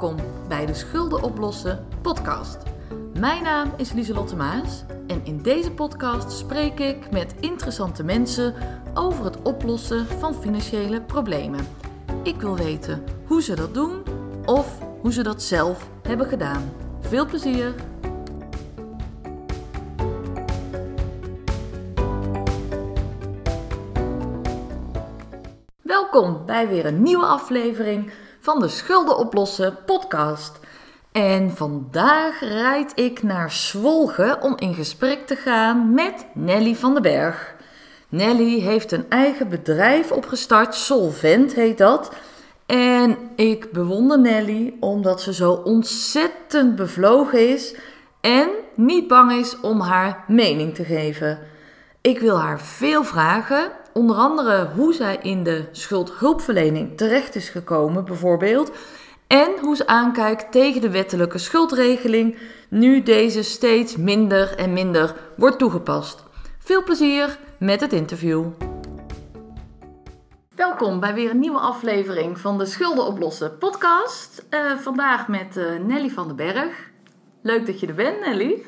welkom bij de Schulden Oplossen podcast. Mijn naam is Lieselotte Maas en in deze podcast spreek ik met interessante mensen over het oplossen van financiële problemen. Ik wil weten hoe ze dat doen of hoe ze dat zelf hebben gedaan. Veel plezier! Welkom bij weer een nieuwe aflevering van de Schulden Oplossen podcast. En vandaag rijd ik naar Zwolgen om in gesprek te gaan met Nelly van den Berg. Nelly heeft een eigen bedrijf opgestart, Solvent heet dat. En ik bewonder Nelly omdat ze zo ontzettend bevlogen is en niet bang is om haar mening te geven. Ik wil haar veel vragen, onder andere hoe zij in de schuldhulpverlening terecht is gekomen, bijvoorbeeld, en hoe ze aankijkt tegen de wettelijke schuldregeling, nu deze steeds minder en minder wordt toegepast. Veel plezier met het interview. Welkom bij weer een nieuwe aflevering van de Schulden Oplossen podcast. Uh, vandaag met uh, Nelly van den Berg. Leuk dat je er bent, Nelly.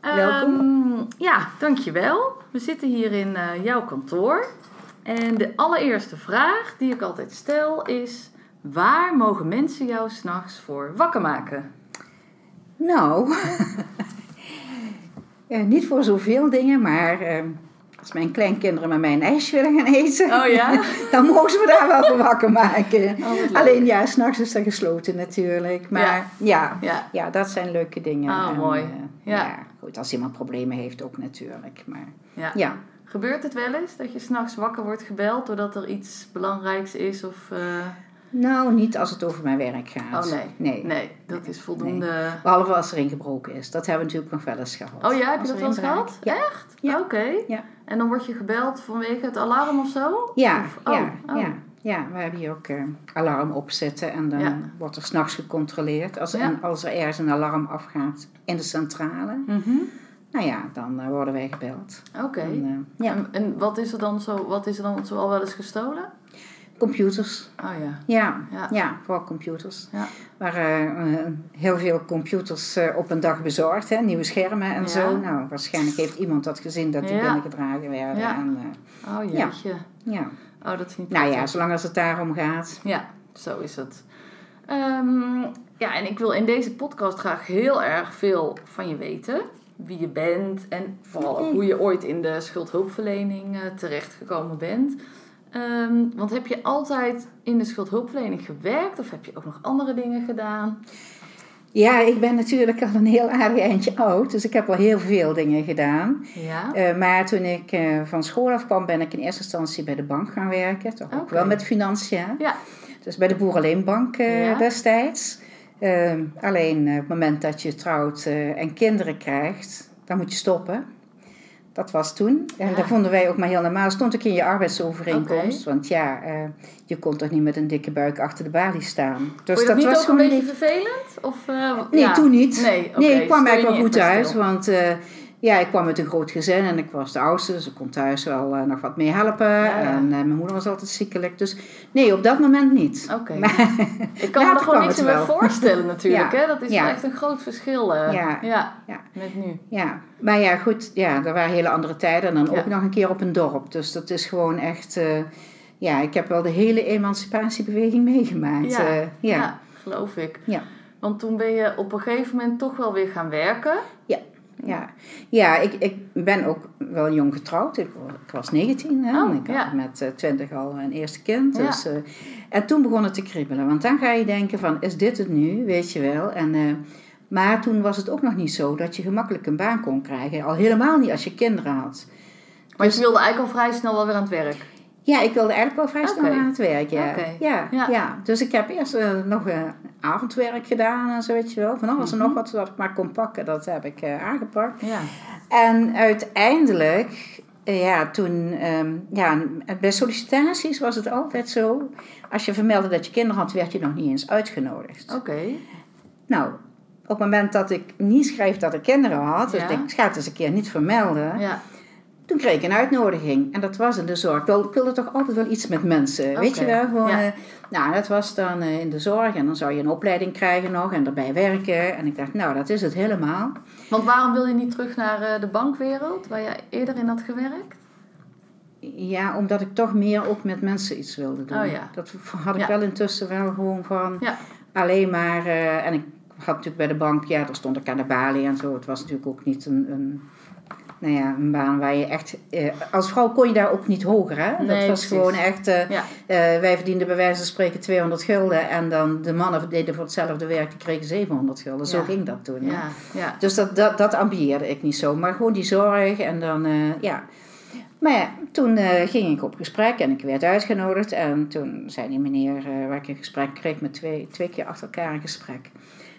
Welkom. Um, ja, dankjewel. We zitten hier in uh, jouw kantoor. En de allereerste vraag die ik altijd stel is: waar mogen mensen jou s'nachts voor wakker maken? Nou, ja, niet voor zoveel dingen, maar uh, als mijn kleinkinderen met mij een ijsje willen gaan eten, oh, ja? dan mogen ze me daar wel voor wakker maken. Oh, Alleen ja, s'nachts is dat gesloten natuurlijk. Maar ja. Ja, ja. ja, dat zijn leuke dingen. Oh, mooi. Uh, ja. Goed, als iemand problemen heeft ook natuurlijk. Maar ja. ja. Gebeurt het wel eens dat je s'nachts wakker wordt gebeld doordat er iets belangrijks is? Of, uh... Nou, niet als het over mijn werk gaat. Oh nee. Nee, nee dat is voldoende. Nee. Behalve als er ingebroken is. Dat hebben we natuurlijk nog wel eens gehad. Oh ja, heb je dat wel eens gehad? Ja. Echt? Ja. Oké. Okay. Ja. En dan word je gebeld vanwege het alarm of zo? Ja, of, oh. ja, oh. ja. Ja, we hebben hier ook uh, alarm opzetten en dan Ja. wordt er s'nachts gecontroleerd. Als, Ja. en als er ergens een alarm afgaat in de centrale, Mhm. nou ja, dan uh, worden wij gebeld. Oké. En, uh, ja, En, en wat is er dan zo, wat is er dan zo al wel eens gestolen? computers. Oh ja. Ja, Ja. ja. vooral computers. Ja. Uh, heel veel computers op een dag bezorgd, hè, nieuwe schermen en zo. Nou, waarschijnlijk heeft iemand dat gezien dat die binnengedragen werden. Ja. En, Oh jeetje. ja. Oh, dat is niet Nou ja, zolang als het daarom gaat. Ja, zo is het. Ehm, ja, en ik wil in deze podcast graag heel erg veel van je weten. Wie je bent en vooral ook hoe je ooit in de schuldhulpverlening uh, terechtgekomen bent. Ehm, want heb je altijd in de schuldhulpverlening gewerkt of heb je ook nog andere dingen gedaan? Ja, ik ben natuurlijk al een heel aardig eindje oud, dus ik heb al heel veel dingen gedaan. Ja. Uh, maar toen ik uh, van school afkwam, ben ik in eerste instantie bij de bank gaan werken. Toch ook wel met financiën. Ja. Dus bij de Boerenleenbank uh, Ja. destijds. Alleen op het moment dat je trouwt en kinderen krijgt, dan moet je stoppen. Dat was toen. En Ja. dat vonden wij ook maar heel normaal. Stond ook in je arbeidsovereenkomst. Want ja, uh, je kon toch niet met een dikke buik achter de balie staan. Dus dat, niet was ook een beetje vervelend? Of, uh, Nee, ja. toen niet. Nee, ik kwam je eigenlijk wel goed uit. Want uh, ja, ik kwam uit een groot gezin en ik was de oudste. Dus ik kon thuis wel uh, nog wat mee helpen. ja. En uh, mijn moeder was altijd ziekelijk. Dus nee, op dat moment niet. Oké. Ik kan me er gewoon niks meer voorstellen natuurlijk. Ja. Hè? Dat is echt een groot verschil. eh. Ja. Met nu. Ja, maar ja, goed. Ja, er waren hele andere tijden. En dan ook nog een keer op een dorp. Dus dat is gewoon echt... eh, ja, ik heb wel de hele emancipatiebeweging meegemaakt. Eh. Ja, geloof ik. Ja. Want toen ben je op een gegeven moment toch wel weer gaan werken. Ja, ja ik, ik ben ook wel jong getrouwd. Ik, wa- ik was 19 hè? Oh, en ik had ja. met eh, 20 al een eerste kind. Ja. Dus, eh, en toen begon het te kriebelen. Want dan ga je denken van, is dit het nu? Weet je wel. En, eh, maar toen was het ook nog niet zo dat je gemakkelijk een baan kon krijgen. Al helemaal niet als je kinderen had. Maar Dus- je wilde eigenlijk al vrij snel wel weer aan het werk. Ja, ik wilde eigenlijk wel vrij snel aan het werk. Ja. Ja, Ja. ja. Dus ik heb eerst eh, nog eh, avondwerk gedaan en zo, weet je wel. Van alles Mhm. en nog wat wat ik maar kon pakken, dat heb ik eh, aangepakt. Ja. En uiteindelijk, ja, toen, ehm, ja, bij sollicitaties was het altijd zo. Als je vermeldde dat je kinderen had, werd je nog niet eens uitgenodigd. Oké. Nou, op het moment dat ik niet schreef dat ik kinderen had, dus Ja. ik ga het eens een keer niet vermelden. Ja. Toen kreeg ik een uitnodiging. En dat was in de zorg. Ik wilde toch altijd wel iets met mensen. Weet je wel? Gewoon, ja. eh, nou, dat was dan eh, in de zorg. En dan zou je een opleiding krijgen nog. En erbij werken. En ik dacht, nou, dat is het helemaal. Want waarom wil je niet terug naar eh, de bankwereld, waar je eerder in had gewerkt? Ja, omdat ik toch meer ook met mensen iets wilde doen. Oh ja. Dat had ik Ja. wel intussen wel gewoon van alleen maar... en ik had natuurlijk bij de bank, ja, daar stond ik aan de balie en zo. Het was natuurlijk ook niet een, een, nou ja, een baan waar je echt... eh, als vrouw kon je daar ook niet hoger, hè? dat was precies. gewoon echt... eh, Ja. eh, wij verdienden bij wijze van spreken 200 gulden. En dan de mannen deden voor hetzelfde werk, die kregen 700 gulden. Zo Ja. ging dat toen. Ja, ja. Dus dat, dat, dat ambieerde ik niet zo. Maar gewoon die zorg en dan, ja. Maar ja, toen ging ik op gesprek en ik werd uitgenodigd. En toen zei die meneer eh, waar ik een gesprek kreeg met twee, twee keer achter elkaar een gesprek.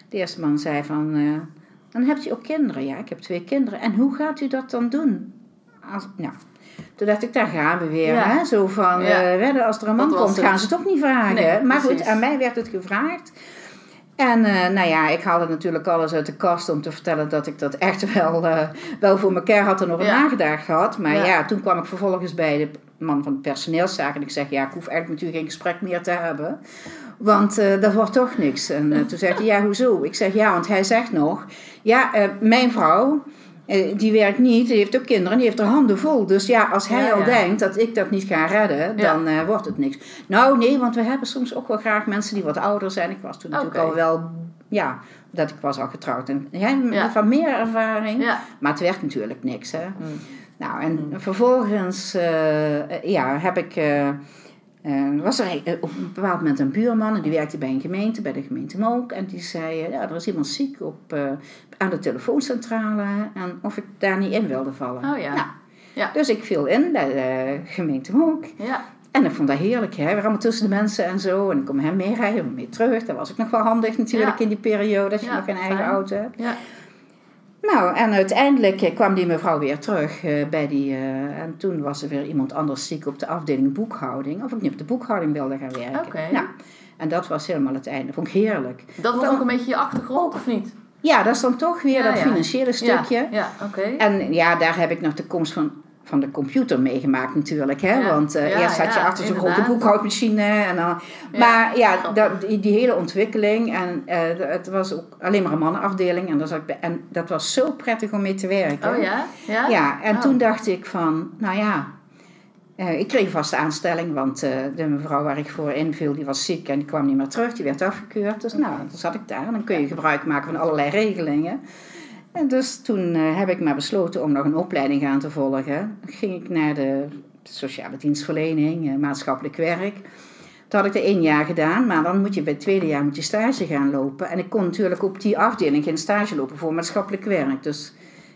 De eerste man zei van, dan heb je ook kinderen. Ja, ik heb twee kinderen. En hoe gaat u dat dan doen? Als, nou, toen dacht ik, daar gaan we weer. Ja. Hè? Zo van, Ja. eh, als er een man komt, het. gaan ze het toch niet vragen. Nee, maar goed, aan mij werd het gevraagd. En eh, nou ja, ik haalde natuurlijk alles uit de kast om te vertellen dat ik dat echt wel, eh, wel voor elkaar had en over Ja. nagedacht had. Maar Ja. ja. toen kwam ik vervolgens bij de man van de personeelszaken en ik zeg, ja, ik hoef eigenlijk met u geen gesprek meer te hebben. Want eh, dat wordt toch niks. En eh, toen zei hij, ja, hoezo? Ik zeg, ja, want hij zegt nog, ja, eh, mijn vrouw, die werkt niet, die heeft ook kinderen, die heeft haar handen vol. Dus ja, als hij Ja, al ja. denkt dat ik dat niet ga redden, dan wordt het niks. Nou, nee, want we hebben soms ook wel graag mensen die wat ouder zijn. Ik was toen natuurlijk al wel, ja, dat ik was al getrouwd. En jij van meer ervaring, maar het werd natuurlijk niks, hè. Mm. Nou, en vervolgens eh, ja, heb ik, eh, eh, was er eh, op een bepaald moment een buurman en die werkte bij een gemeente, bij de gemeente Mook. En die zei, eh, ja, er is iemand ziek op, eh, aan de telefooncentrale en of ik daar niet in wilde vallen. Oh ja. Nou, Ja. Dus ik viel in bij de gemeente Mook. Ja. En ik vond dat heerlijk, hè. We allemaal tussen de mensen en zo. En ik kon hem meerijden, en mee terug. Dat was ook nog wel handig natuurlijk Ja. in die periode, dat je nog geen eigen auto hebt. Ja. Nou, en uiteindelijk eh, kwam die mevrouw weer terug eh, bij die... eh, en toen was er weer iemand anders ziek op de afdeling boekhouding. Of ik niet op de boekhouding wilde gaan werken. Oké. Nou, en dat was helemaal het einde. Vond ik heerlijk. Dat was Dan- ook een beetje je achtergrond, of niet? Ja, dat is dan toch weer Ja, dat ja. financiële stukje. Ja, ja oké. En ja, daar heb ik nog de komst van, van de computer meegemaakt natuurlijk. Hè? Ja. Want eh, Ja, eerst zat je ja, achter zo'n grote boekhoudmachine. En dan, maar ja, dat, die, die hele ontwikkeling. En eh, het was ook alleen maar een mannenafdeling. En, daar zat ik bij- en dat was zo prettig om mee te werken. Oh ja? Ja? Ja, en Oh. toen dacht ik van, nou ja, eh, ik kreeg een vaste aanstelling, want de mevrouw waar ik voor inviel, die was ziek en die kwam niet meer terug, die werd afgekeurd. Dus nou, dan zat ik daar en dan kun je gebruik maken van allerlei regelingen. En dus toen eh, heb ik maar besloten om nog een opleiding aan te volgen. Ging ik naar de sociale dienstverlening, eh, maatschappelijk werk. Toen had ik er één jaar gedaan, maar dan moet je bij het tweede jaar moet je stage gaan lopen. En ik kon natuurlijk op die afdeling geen stage lopen voor maatschappelijk werk. Dus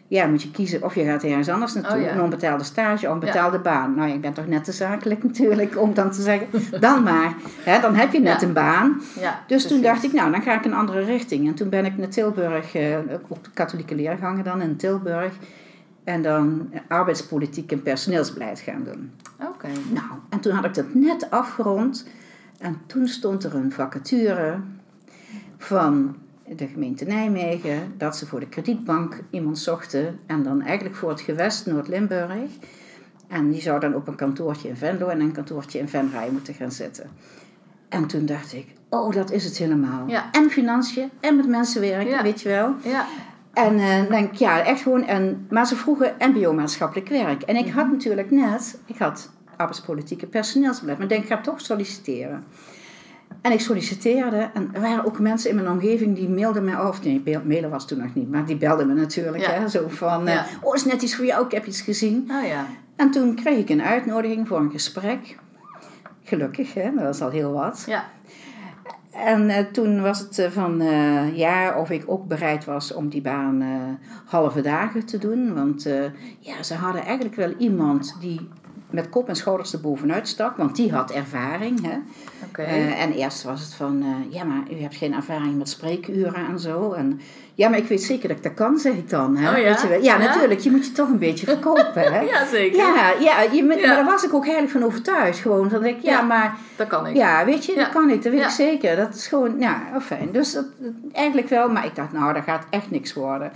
ja, moet je kiezen of je gaat ergens anders naartoe. Oh ja. Een onbetaalde stage of een betaalde baan. Nou, ik ben toch net te zakelijk natuurlijk om dan te zeggen, dan maar. Hè, dan heb je net Ja. een baan. Ja, Dus toen dacht ik, nou, dan ga ik een andere richting. En toen ben ik naar Tilburg, eh, op de katholieke leergangen dan in Tilburg. En dan arbeidspolitiek en personeelsbeleid gaan doen. Oké. Nou, en toen had ik dat net afgerond. En toen stond er een vacature van de gemeente Nijmegen. Dat ze voor de kredietbank iemand zochten. En dan eigenlijk voor het gewest Noord-Limburg. En die zou dan op een kantoortje in Venlo en een kantoortje in Venray moeten gaan zitten. En toen dacht ik, oh, dat is het helemaal. Ja. En financiën, en met mensen werken, Ja. weet je wel. Ja. En dan denk ik, ja, echt gewoon. En, maar ze vroegen MBO-maatschappelijk werk. En ik had natuurlijk net, ik had arbeidspolitieke personeelsbeleid. Maar ik denk, ik ga toch solliciteren. En ik solliciteerde en er waren ook mensen in mijn omgeving die mailden mij af. Nee, mail- mailen was toen nog niet, maar die belden me natuurlijk. Ja. Hè, zo van, eh, Ja. oh, is net iets voor jou, ik heb iets gezien. Oh ja. En toen kreeg ik een uitnodiging voor een gesprek. Gelukkig, hè, dat was al heel wat. Ja. En eh, toen was het eh, van eh, ja, of ik ook bereid was om die baan halve dagen te doen. Want ja, ze hadden eigenlijk wel iemand die met kop en schouders erbovenuit stak, want die had ervaring. Hè? Eh, en eerst was het van, eh, ja, maar u hebt geen ervaring met spreekuren en zo. En, ja, maar ik weet zeker dat ik dat kan, zeg ik dan. Hè? Oh ja? Weet je wel? ja, Ja? natuurlijk, je moet je toch een beetje verkopen. Hè? ja, zeker. Ja, ja, je, maar daar was ik ook heilig van overtuigd. Gewoon, denk ik, ja, maar Dat kan ik. ja, weet je, dat kan ik, dat weet ik zeker. Dat is gewoon, ja, fijn. Dus dat, dat- eigenlijk wel, maar ik dacht, nou, dat gaat echt niks worden.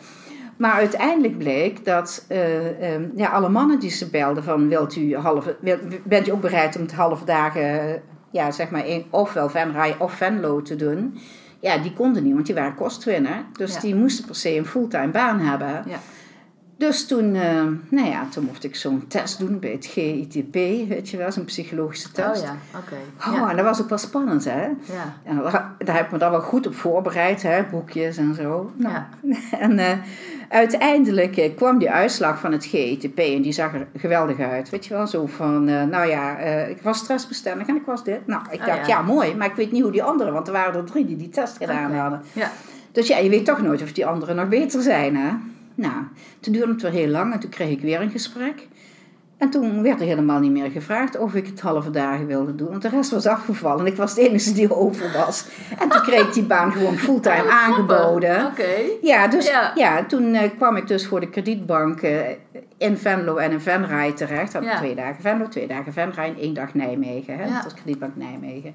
Maar uiteindelijk bleek dat eh, ehm, ja, alle mannen die ze belden van wilt u halve, wil- bent u ook bereid om het halve dagen ja, zeg maar in, ofwel Venray of Venlo te doen. Ja, die konden niet, want die waren kostwinner. Dus Ja. die moesten per se een fulltime baan hebben. Ja. Dus toen, eh, nou ja, toen mocht ik zo'n test doen bij het GITP, weet je wel, zo'n psychologische test. Oh ja, oké. Oh, Ja. en dat was ook wel spannend, hè? Ja. En daar, daar heb ik me dan wel goed op voorbereid, hè? boekjes en zo. Nou, Ja. En eh, uiteindelijk eh, kwam die uitslag van het GETP en die zag er geweldig uit. Weet je wel, zo van, eh, nou ja, eh, ik was stressbestendig en ik was dit. Nou, ik Oh, dacht, ja. ja. mooi, maar ik weet niet hoe die anderen, want er waren er drie die die test gedaan hadden. Ja. Dus ja, je weet toch nooit of die anderen nog beter zijn, hè? Nou, toen duurde het weer heel lang en toen kreeg ik weer een gesprek. En toen werd er helemaal niet meer gevraagd of ik het halve dagen wilde doen. Want de rest was afgevallen en ik was de enige die over was. En toen kreeg ik die baan gewoon fulltime Oh, aangeboden. Oké. Ja, dus Ja. ja. toen eh, kwam ik dus voor de kredietbank eh, in Venlo en in Venray terecht. Had ik Ja. twee dagen Venlo, twee dagen Venray en één dag Nijmegen. Hè? Ja. Dat was kredietbank Nijmegen.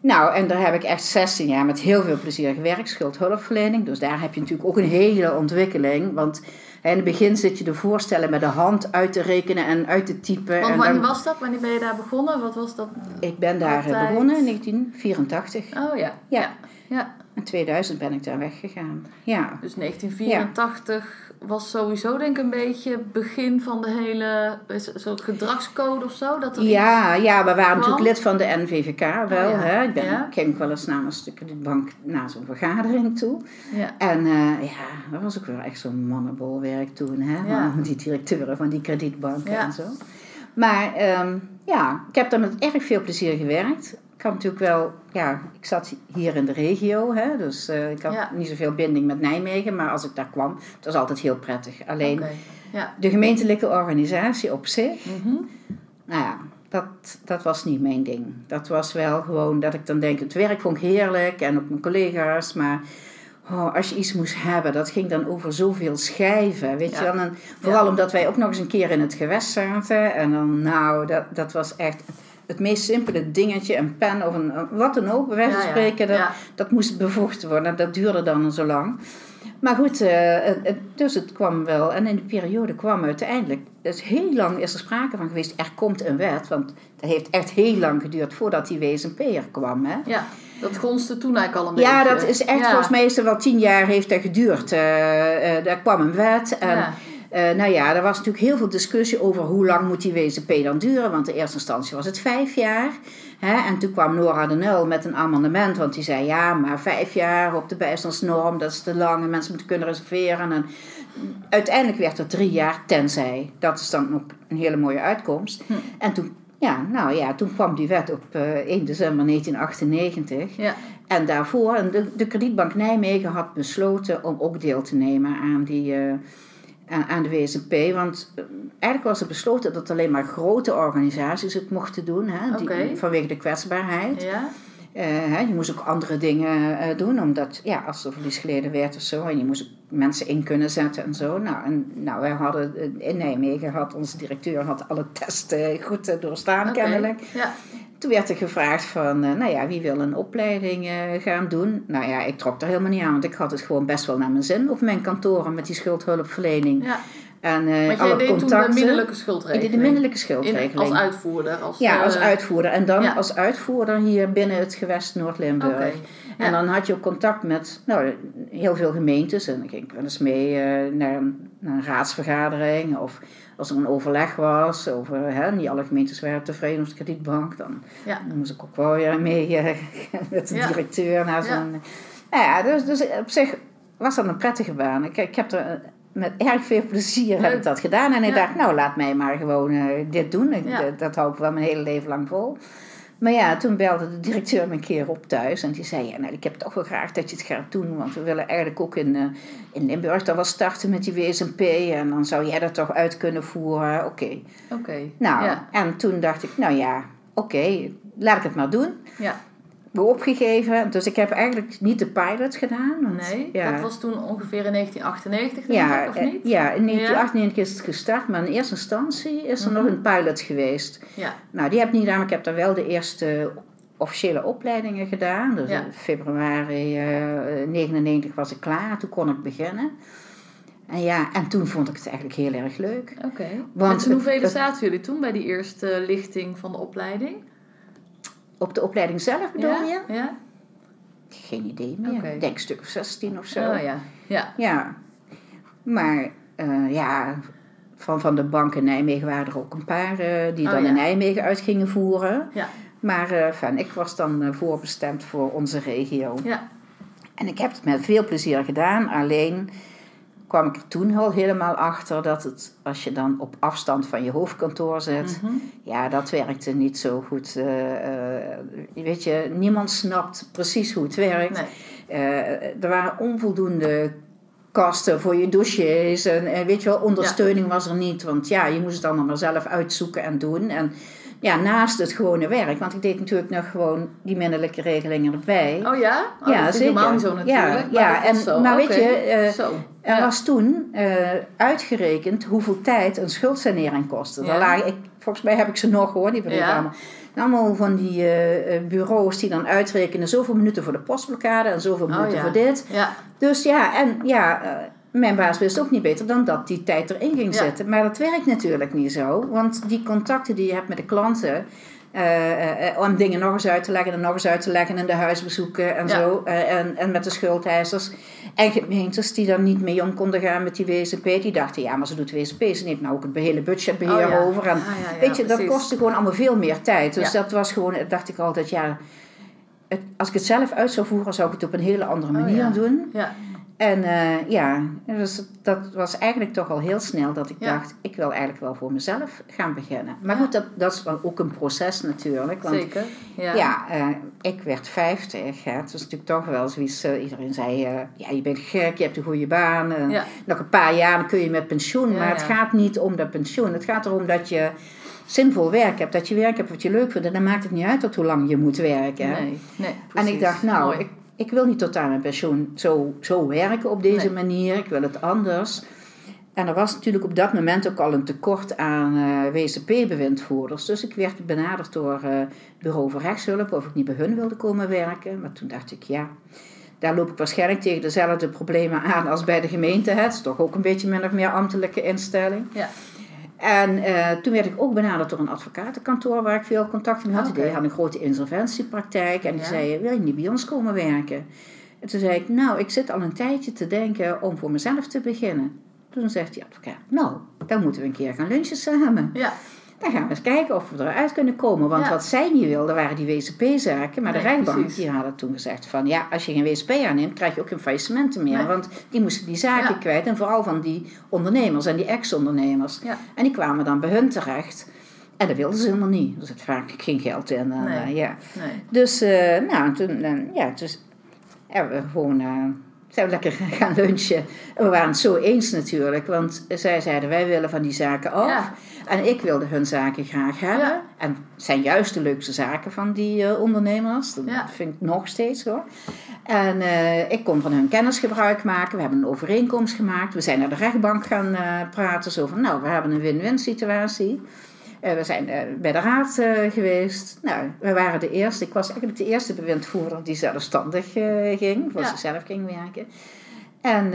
Nou, en daar heb ik echt 16 jaar met heel veel plezier gewerkt, schuldhulpverlening. Dus daar heb je natuurlijk ook een hele ontwikkeling. Want in het begin zit je de voorstellen met de hand uit te rekenen en uit te typen. Want en wanneer was dat? Wanneer ben je daar begonnen? Wat was dat? Ik ben daar eh, Altijd. begonnen in 1984. Oh ja. Ja. Ja. ja. In 2000 ben ik daar weggegaan. Ja. Dus 1984 was sowieso denk ik een beetje het begin van de hele zo'n gedragscode of zo. Dat er Ja, ja, we waren natuurlijk lid van de NVVK wel. Oh, ja. hè? Ik ben, Ja. ging wel eens namens de kredietbank naar zo'n vergadering toe. Ja. En eh, ja, dat was ook wel echt zo'n mannenbolwerk toen. Hè? Die directeuren van die kredietbanken en zo. Maar ehm, ja, ik heb daar met erg veel plezier gewerkt. Ik had natuurlijk wel, ja, ik zat hier in de regio, hè, dus eh, ik had Ja. niet zoveel binding met Nijmegen, maar als ik daar kwam, het was altijd heel prettig. Alleen. Ja. de gemeentelijke organisatie op zich, Mhm. nou ja, dat, dat was niet mijn ding. Dat was wel gewoon dat ik dan denk, het werk vond ik heerlijk en ook mijn collega's, maar oh, als je iets moest hebben, dat ging dan over zoveel schijven, weet Ja. je wel. En vooral omdat wij ook nog eens een keer in het gewest zaten en dan, nou, dat, dat was echt het meest simpele dingetje, een pen of een, wat dan ook, bij wijze van Ja, ja. spreken, dat, Ja. dat moest bevochten worden. Dat duurde dan zo lang. Maar goed, eh, dus het kwam wel. En in die periode kwam uiteindelijk... Dus heel lang is er sprake van geweest, er komt een wet. Want het heeft echt heel lang geduurd voordat die WSMP er kwam. Hè? Ja, dat gonste toen eigenlijk al een Ja, beetje. dat is echt, Ja. volgens mij is er wel tien jaar heeft dat geduurd. Eh eh, daar kwam een wet en... Ja. Eh, nou ja, er was natuurlijk heel veel discussie over hoe lang moet die WSP dan duren. Want in eerste instantie was het vijf jaar. Hè? En toen kwam Nora de Nul met een amendement. Want die zei ja, maar vijf jaar op de bijstandsnorm, dat is te lang. En mensen moeten kunnen reserveren. En uiteindelijk werd het drie jaar, tenzij. Dat is dan ook een hele mooie uitkomst. Hm. En toen, ja, nou ja, toen kwam die wet op eh, 1 december 1998. Ja. En daarvoor, de, de kredietbank Nijmegen had besloten om ook deel te nemen aan, die, eh, aan, de WSP. Want eh, eigenlijk was er besloten dat alleen maar grote organisaties het mochten doen, hè, die, vanwege de kwetsbaarheid. Ja. Eh, hè, je moest ook andere dingen eh, doen, omdat ja, als er verlies geleden werd of zo, en je moest ook mensen in kunnen zetten en zo. Nou, en, nou wij hadden eh, in Nijmegen, had onze directeur had alle testen goed doorstaan kennelijk. Ja. Toen werd er gevraagd van, nou ja, wie wil een opleiding gaan doen? Nou ja, ik trok er helemaal niet aan, want ik had het gewoon best wel naar mijn zin op mijn kantoren met die schuldhulpverlening. ja. En Want alle deed toen de ik schuldregeling. deed de In, schuldregeling. als uitvoerder. Als, ja, als eh, uitvoerder. En dan ja. als uitvoerder hier binnen het gewest Noord-Limburg. En dan had je ook contact met nou, heel veel gemeentes. En dan ging ik wel eens mee eh, naar, een, naar een raadsvergadering. Of als er een overleg was over, hè, niet alle gemeentes waren tevreden of de kredietbank. Dan, Ja. dan moest ik ook wel weer mee met de directeur naar zo'n... Nou ja, dus, dus op zich was dat een prettige baan. Ik, ik heb er met erg veel plezier heb ik dat gedaan. En ik Ja. dacht, nou laat mij maar gewoon eh, dit doen. Ik, Ja. dat, dat hou ik wel mijn hele leven lang vol. Maar ja, toen belde de directeur me een keer op thuis. En die zei, ja, nou, ik heb toch wel graag dat je het gaat doen. Want we willen eigenlijk ook in, eh, in Limburg dan wel starten met die WSMP. En dan zou jij dat toch uit kunnen voeren. Oké. Oké. Nou, Ja. en toen dacht ik, nou ja, oké, laat ik het maar doen. Ja. Opgegeven. Dus ik heb eigenlijk niet de pilot gedaan. Want, Nee, ja, dat was toen ongeveer in 1998, denk ja, ik, of eh, niet? ja, in 1998 is het gestart, maar in eerste instantie is er Mhm. nog een pilot geweest. Ja. Nou, die heb ik niet gedaan, maar ik heb daar wel de eerste officiële opleidingen gedaan. Dus in februari eh 99 was ik klaar, toen kon ik beginnen. En ja, en toen vond ik het eigenlijk heel erg leuk. Oké. Want Met hoeveel zaten jullie toen bij die eerste lichting van de opleiding? Op de opleiding zelf bedoel je? Ja? Geen idee meer. Ik denk een stuk of 16 of zo. Oh ja. Ja. Ja. Maar eh, ja, van, van de bank in Nijmegen waren er ook een paar eh, die Oh, dan ja. in Nijmegen uit gingen voeren. Ja. Maar eh, van, ik was dan voorbestemd voor onze regio. Ja. En ik heb het met veel plezier gedaan. Alleen kwam ik er toen al helemaal achter dat het, als je dan op afstand van je hoofdkantoor zit, Mhm. ja, dat werkte niet zo goed. Eh, eh, weet je, niemand snapt precies hoe het werkt. Nee. Eh, er waren onvoldoende kasten voor je dossiers. En, en weet je wel, ondersteuning was er niet. Want ja, je moest het allemaal maar zelf uitzoeken en doen. En ja, naast het gewone werk. Want ik deed natuurlijk nog gewoon die middelijke regelingen erbij. Oh ja? Oh, Ja, dat is helemaal niet zo natuurlijk. Ja, maar ja, en- zo. maar weet je, zo. Er was toen eh, uitgerekend hoeveel tijd een schuldsanering kostte. Ja. Lagen, ik, volgens mij heb ik ze nog hoor, die brieven allemaal. Allemaal van die eh, bureaus die dan uitrekenen zoveel minuten voor de postblokkade en zoveel Oh, minuten voor dit. Ja. Dus ja, en ja, mijn baas wist ook niet beter dan dat die tijd erin ging Ja. zitten. Maar dat werkt natuurlijk niet zo, want die contacten die je hebt met de klanten. eh, eh, eh, om dingen nog eens uit te leggen en nog eens uit te leggen en de huisbezoeken en Ja. zo. en, en met de schuldeisers. En gemeentes die daar niet mee om konden gaan met die WZP. Die dachten, ja, maar ze doet WZP. Ze neemt nou ook het hele budgetbeheer Oh, ja. over. En, Ah, weet je, dat kostte gewoon allemaal veel meer tijd. Dus dat was gewoon, dacht ik altijd, ja... Het, als ik het zelf uit zou voeren, zou ik het op een hele andere Oh, manier doen. Ja. En eh, ja, dus dat was eigenlijk toch al heel snel dat ik Ja. dacht, ik wil eigenlijk wel voor mezelf gaan beginnen. Maar Ja. goed, dat, dat is dan ook een proces natuurlijk. Want Zeker. Ja. ja, eh, ik werd 50. Hè. Het was natuurlijk toch wel zoiets, eh, iedereen zei, ja, je bent gek, je hebt een goede baan. en. Nog een paar jaar dan kun je met pensioen. Maar het gaat niet om dat pensioen. Het gaat erom dat je zinvol werk hebt. Dat je werk hebt wat je leuk vindt. En dan maakt het niet uit tot hoe lang je moet werken. Nee. Nee. En precies. ik dacht, nou, Mooi. ik, ik wil niet tot aan mijn pensioen zo, zo werken op deze Nee. manier. Ik wil het anders. En er was natuurlijk op dat moment ook al een tekort aan eh WCP-bewindvoerders. Dus ik werd benaderd door eh Bureau voor Rechtshulp of ik niet bij hun wilde komen werken. Maar toen dacht ik, ja, daar loop ik waarschijnlijk tegen dezelfde problemen aan als bij de gemeente. Het is toch ook een beetje min of meer ambtelijke instelling. Ja. En eh, toen werd ik ook benaderd door een advocatenkantoor waar ik veel contact mee had. Oké. Die had een grote insolventiepraktijk en die Ja. zei, wil je niet bij ons komen werken? En toen zei ik, nou, ik zit al een tijdje te denken om voor mezelf te beginnen. Toen zegt die advocaat, nou, dan moeten we een keer gaan lunchen samen. Ja. Dan gaan we eens kijken of we eruit kunnen komen. Want Ja. wat zij niet wilden waren die WCP-zaken. Maar de rechtbank precies. die hadden toen gezegd van... ja, als je geen WCP aanneemt, krijg je ook geen faillissementen meer. Nee. Want die moesten die zaken Ja. kwijt. En vooral van die ondernemers en die ex-ondernemers. Ja. En die kwamen dan bij hun terecht. En dat wilden ze helemaal niet. Er zit vaak geen geld in. En, Nee. eh, ja. Nee. Dus, eh, nou, toen, eh, ja, dus hebben we gewoon... zijn we lekker gaan lunchen. En we waren het zo eens natuurlijk. Want zij zeiden, wij willen van die zaken af. Ja. En ik wilde hun zaken graag hebben. Ja. En het zijn juist de leukste zaken van die eh, ondernemers. Dat Ja. vind ik nog steeds hoor. En eh, ik kon van hun kennis gebruik maken. We hebben een overeenkomst gemaakt. We zijn naar de rechtbank gaan eh, praten. Zo van, nou, we hebben een win-win situatie. Eh, we zijn eh, bij de raad eh, geweest. Nou, we waren de eerste. Ik was eigenlijk de eerste bewindvoerder die zelfstandig ging. Voor Ja. zichzelf ging werken. En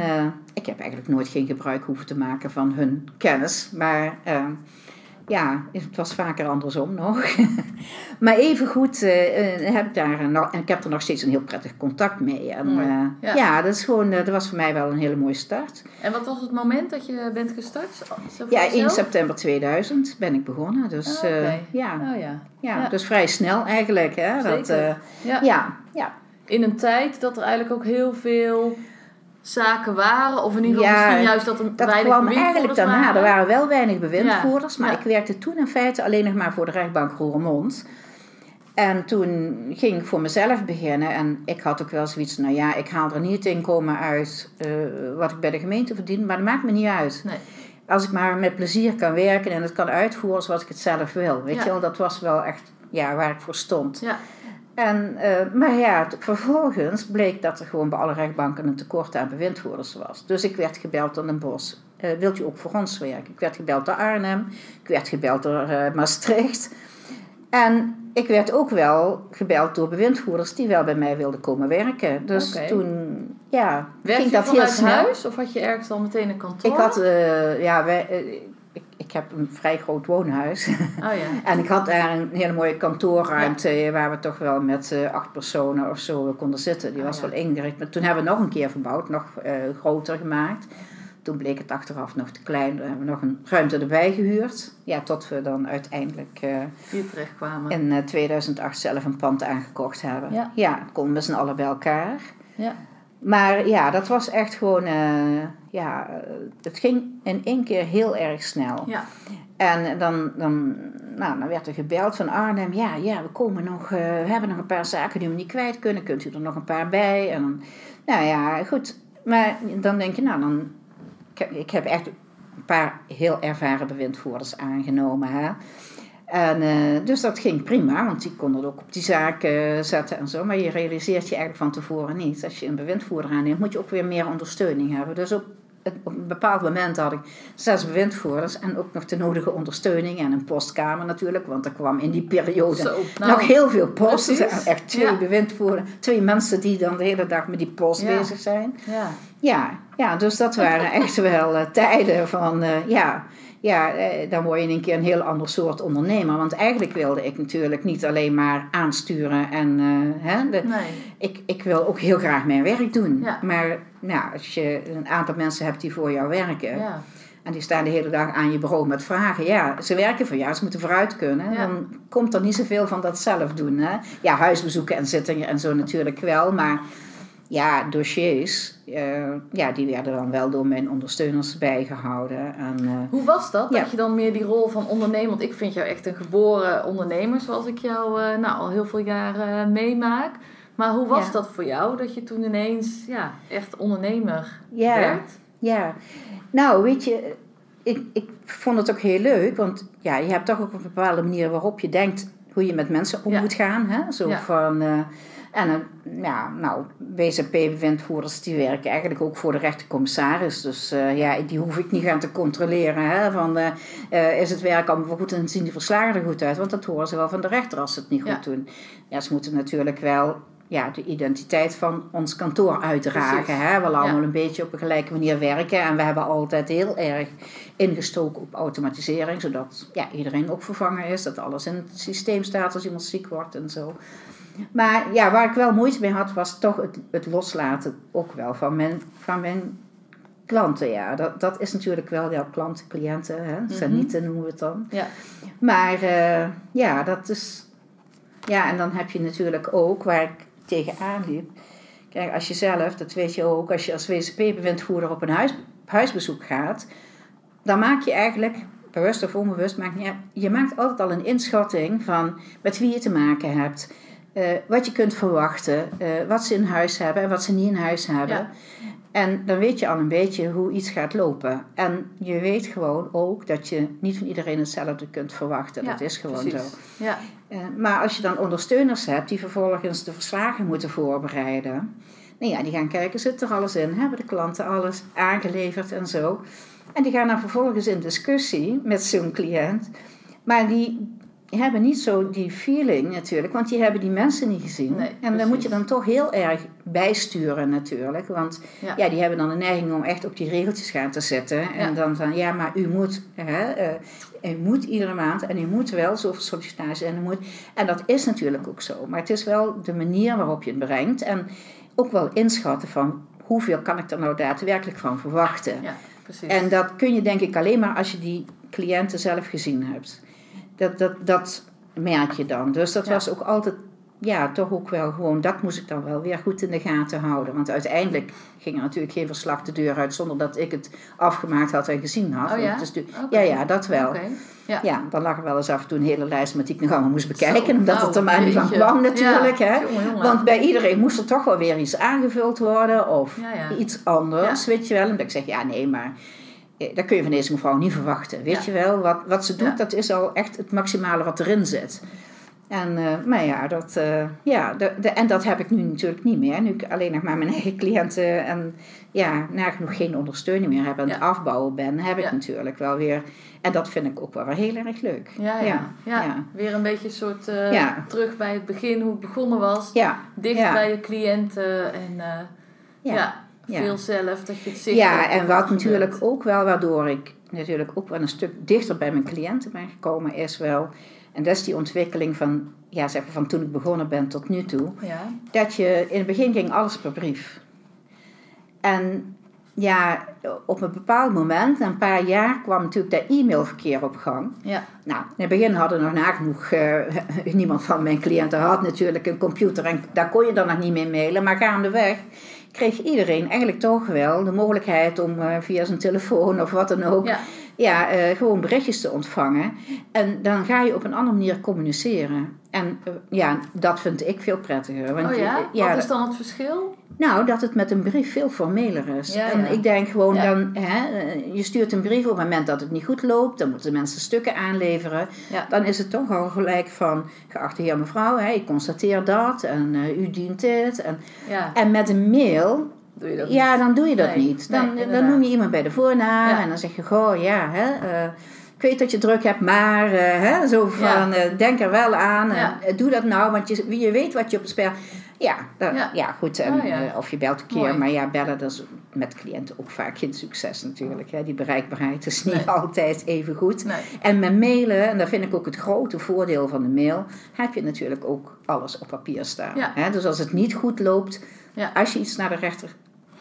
ik heb eigenlijk nooit geen gebruik hoeven te maken van hun kennis. Maar ja, het was vaker andersom nog. maar evengoed eh, eh, heb ik daar nog, en ik heb er nog steeds een heel prettig contact mee. En, eh, Ja. ja. dat is gewoon, dat was voor mij wel een hele mooie start. En wat was het moment dat je bent gestart? Ja, 1 jezelf? september 2000 ben ik begonnen. Dus Ah, ja, Oh ja. ja, Ja. dus vrij snel eigenlijk. Hè, dat, Zeker. Ja. ja, ja. In een tijd dat er eigenlijk ook heel veel zaken waren. Of in ieder geval Ja, misschien juist dat er Dat weinig kwam eigenlijk daarna. waren. Er waren wel weinig bewindvoerders, Ja, maar ja. ik werkte toen in feite alleen nog maar voor de rechtbank Roermond. En toen ging ik voor mezelf beginnen en ik had ook wel zoiets, nou ja, ik haal er niet het inkomen uit eh, wat ik bij de gemeente verdien, maar dat maakt me niet uit. Nee. Als ik maar met plezier kan werken en het kan uitvoeren zoals ik het zelf wil. Weet je wel, dat was wel echt ja, waar ik voor stond. Ja. En, eh, maar ja, vervolgens bleek dat er gewoon bij alle rechtbanken een tekort aan bewindvoerders was. Dus ik werd gebeld door Den Bosch. Eh, wilt u ook voor ons werken? Ik werd gebeld door Arnhem. Ik werd gebeld door eh, Maastricht. En ik werd ook wel gebeld door bewindvoerders die wel bij mij wilden komen werken. Dus toen, ja, Werk ging je dat heel snel. huis of had je ergens al meteen een kantoor? Ik had, ja, wij, ik, heb een vrij groot woonhuis. Oh ja. en ik had daar een hele mooie kantoorruimte waar we toch wel met eh, acht personen of zo konden zitten. Die Ah, was ja. wel ingericht. Maar toen hebben we nog een keer verbouwd, nog eh, groter gemaakt. Toen bleek het achteraf nog te klein. Toen hebben we nog een ruimte erbij gehuurd. Ja, tot we dan uiteindelijk eh, Hier terecht kwamen. in eh, 2008 zelf een pand aangekocht hebben. Ja. konden met z'n allen bij elkaar. Ja. Maar ja, dat was echt gewoon, eh, ja, eh, het ging in één keer heel erg snel. Ja. En dan, dan, nou, dan werd er gebeld van Arnhem, ja, ja, we komen nog, eh, we hebben nog een paar zaken die we niet kwijt kunnen, kunt u er nog een paar bij? En dan, nou ja, goed. Maar dan denk je, nou, dan, ik heb, ik heb echt een paar heel ervaren bewindvoerders aangenomen, hè. En, eh, dus dat ging prima, want die konden het ook op die zaak eh, zetten en zo. Maar je realiseert je eigenlijk van tevoren niet. Als je een bewindvoerder aanneemt, moet je ook weer meer ondersteuning hebben. Dus op, op een bepaald moment had ik zes bewindvoerders en ook nog de nodige ondersteuning en een postkamer natuurlijk. Want er kwam in die periode Zo, nou, nog heel veel post. Er echt twee Ja. bewindvoerders, twee mensen die dan de hele dag met die post Ja. bezig zijn. Ja. Ja, ja, dus dat waren echt wel eh, tijden van, ja, ja eh, dan word je in een keer een heel ander soort ondernemer. Want eigenlijk wilde ik natuurlijk niet alleen maar aansturen en, eh, hè, de- Nee. ik, ik wil ook heel graag mijn werk doen. Ja. Maar nou, als je een aantal mensen hebt die voor jou werken Ja. en die staan de hele dag aan je bureau met vragen, ja, ze werken voor jou, ze moeten vooruit kunnen. Ja. Dan komt er niet zoveel van dat zelf doen. Hè? Ja, huisbezoeken en zittingen en zo natuurlijk wel, maar ja, dossiers, eh, ja, die werden dan wel door mijn ondersteuners bijgehouden. En, eh, Hoe was dat? Ja. Dat je dan meer die rol van ondernemer... Want ik vind jou echt een geboren ondernemer... zoals ik jou eh, nou, al heel veel jaren meemaak. Maar hoe was Ja. dat voor jou? Dat je toen ineens ja, echt ondernemer ja, werd? ja, nou weet je, ik, ik vond het ook heel leuk, want ja, je hebt toch ook een bepaalde manier waarop je denkt hoe je met mensen om moet gaan. Hè? Zo van, en eh, ja, nou, WZP-bewindvoerders die werken eigenlijk ook voor de rechtercommissaris. Dus eh, ja, die hoef ik niet gaan te controleren. Hè? Van, eh, is het werk allemaal goed en zien die verslagen er goed uit? Want dat horen ze wel van de rechter als ze het niet goed Ja. doen. Ja, ze moeten natuurlijk wel ja, de identiteit van ons kantoor uitdragen. Hè? We allemaal Ja. een beetje op een gelijke manier werken. En we hebben altijd heel erg ingestoken op automatisering. Zodat ja, iedereen ook vervangen is. Dat alles in het systeem staat als iemand ziek wordt en zo. Maar ja, waar ik wel moeite mee had, was toch het, het loslaten ook wel van mijn, van mijn klanten. Ja, dat, dat is natuurlijk wel jouw klanten, cliënten. Hè? Sanieten noemen we het dan. Ja. Maar eh, ja, dat is. Ja, en dan heb je natuurlijk ook waar ik tegenaan liep. Kijk, als je zelf, dat weet je ook, als je als WCP-bewindvoerder op een huis, huisbezoek gaat, dan maak je eigenlijk, bewust of onbewust, maakt niet uit, je maakt altijd al een inschatting van met wie je te maken hebt. Eh, wat je kunt verwachten, eh, wat ze in huis hebben en wat ze niet in huis hebben. Ja. En dan weet je al een beetje hoe iets gaat lopen. En je weet gewoon ook dat je niet van iedereen hetzelfde kunt verwachten. Ja, dat is gewoon precies. zo. Ja. Eh, maar als je dan ondersteuners hebt die vervolgens de verslagen moeten voorbereiden. Nou ja, die gaan kijken, zit er alles in? Hebben de klanten alles aangeleverd en zo? En die gaan dan vervolgens in discussie met zo'n cliënt. Maar die hebben niet zo die feeling natuurlijk, want die hebben die mensen niet gezien. Nee, en dan moet je dan toch heel erg bijsturen natuurlijk. Want Ja. ja. die hebben dan een neiging om echt op die regeltjes gaan te zetten. En dan van, ja, maar u moet, hè, eh, u moet iedere maand en u moet wel zoveel sollicitaties en u moet... En dat is natuurlijk ook zo. Maar het is wel de manier waarop je het brengt. En ook wel inschatten van, hoeveel kan ik er nou daadwerkelijk van verwachten? ja, precies. En dat kun je denk ik alleen maar als je die cliënten zelf gezien hebt. Dat, dat, dat merk je dan. Dus dat Ja. was ook altijd, ja, toch ook wel gewoon, dat moest ik dan wel weer goed in de gaten houden. Want uiteindelijk ging er natuurlijk geen verslag de deur uit zonder dat ik het afgemaakt had en gezien had. Oh ja? Ja, ja, dat wel. Ja. Ja, dan lag er wel eens af en toe een hele lijst met die ik nog allemaal moest bekijken. Zo, omdat nou, het er maar niet van kwam natuurlijk. Ja, Hè? jongen. Want bij iedereen moest er toch wel weer iets aangevuld worden. Of iets anders, weet je wel. En ik zeg, ja nee, maar dat kun je van deze mevrouw niet verwachten. Weet Ja. je wel, wat, wat ze doet, Ja. dat is al echt het maximale wat erin zit. En, eh, maar ja, dat, eh, ja de, de, en dat heb ik nu natuurlijk niet meer. Nu ik alleen nog maar mijn eigen cliënten en ja, nagenoeg geen ondersteuning meer heb en Ja. het afbouwen ben, heb ik natuurlijk wel weer. En dat vind ik ook wel weer heel erg leuk. Ja, ja. weer een beetje een soort eh, terug bij het begin, hoe het begonnen was. Ja, Dicht bij je cliënten en eh, ja. Ja. Veel zelf, dat je het Ja, en wat natuurlijk bent. ook wel, waardoor ik natuurlijk ook wel een stuk dichter bij mijn cliënten ben gekomen, is wel, en dat is die ontwikkeling van, ja, zeg maar van toen ik begonnen ben tot nu toe, Ja, dat je in het begin ging alles per brief. En ja, op een bepaald moment, een paar jaar, kwam natuurlijk dat e-mailverkeer op gang. ja, Nou, in het begin hadden nog nagenoeg, eh, niemand van mijn cliënten had natuurlijk een computer en daar kon je dan nog niet mee mailen. Maar gaandeweg kreeg iedereen eigenlijk toch wel de mogelijkheid om eh, via zijn telefoon of wat dan ook, ja, eh, gewoon berichtjes te ontvangen. En dan ga je op een andere manier communiceren. En eh, ja, dat vind ik veel prettiger. Want oh ja? ja, Wat is dan het verschil? nou, dat het met een brief veel formeler is. Ja, en ja. ik denk gewoon dan, hè, eh, je stuurt een brief op het moment dat het niet goed loopt, dan moeten mensen stukken aanleveren. Dan is het toch al gelijk van, geachte heer mevrouw, hè, ik constateer dat en u dient dit. En, en met een mail, doe je dat ja, dan doe je dat Nee, niet. nee, Dan, dan noem je iemand bij de voornaam Ja. en dan zeg je, goh, ja, hè, eh, ik weet dat je druk hebt, maar eh, hè, zo van, eh, denk er wel aan. doe dat nou, want je, je weet wat je op het spel... Ja, dan- Ja. ja. goed. En, Oh, ja. of je belt een keer, Mooi. maar ja, bellen dat is met cliënten ook vaak geen succes natuurlijk. Hè. Die bereikbaarheid is niet Nee. altijd even goed. Nee. En met mailen, en dat vind ik ook het grote voordeel van de mail, heb je natuurlijk ook alles op papier staan. Ja. Hè? Dus als het niet goed loopt, als je iets naar de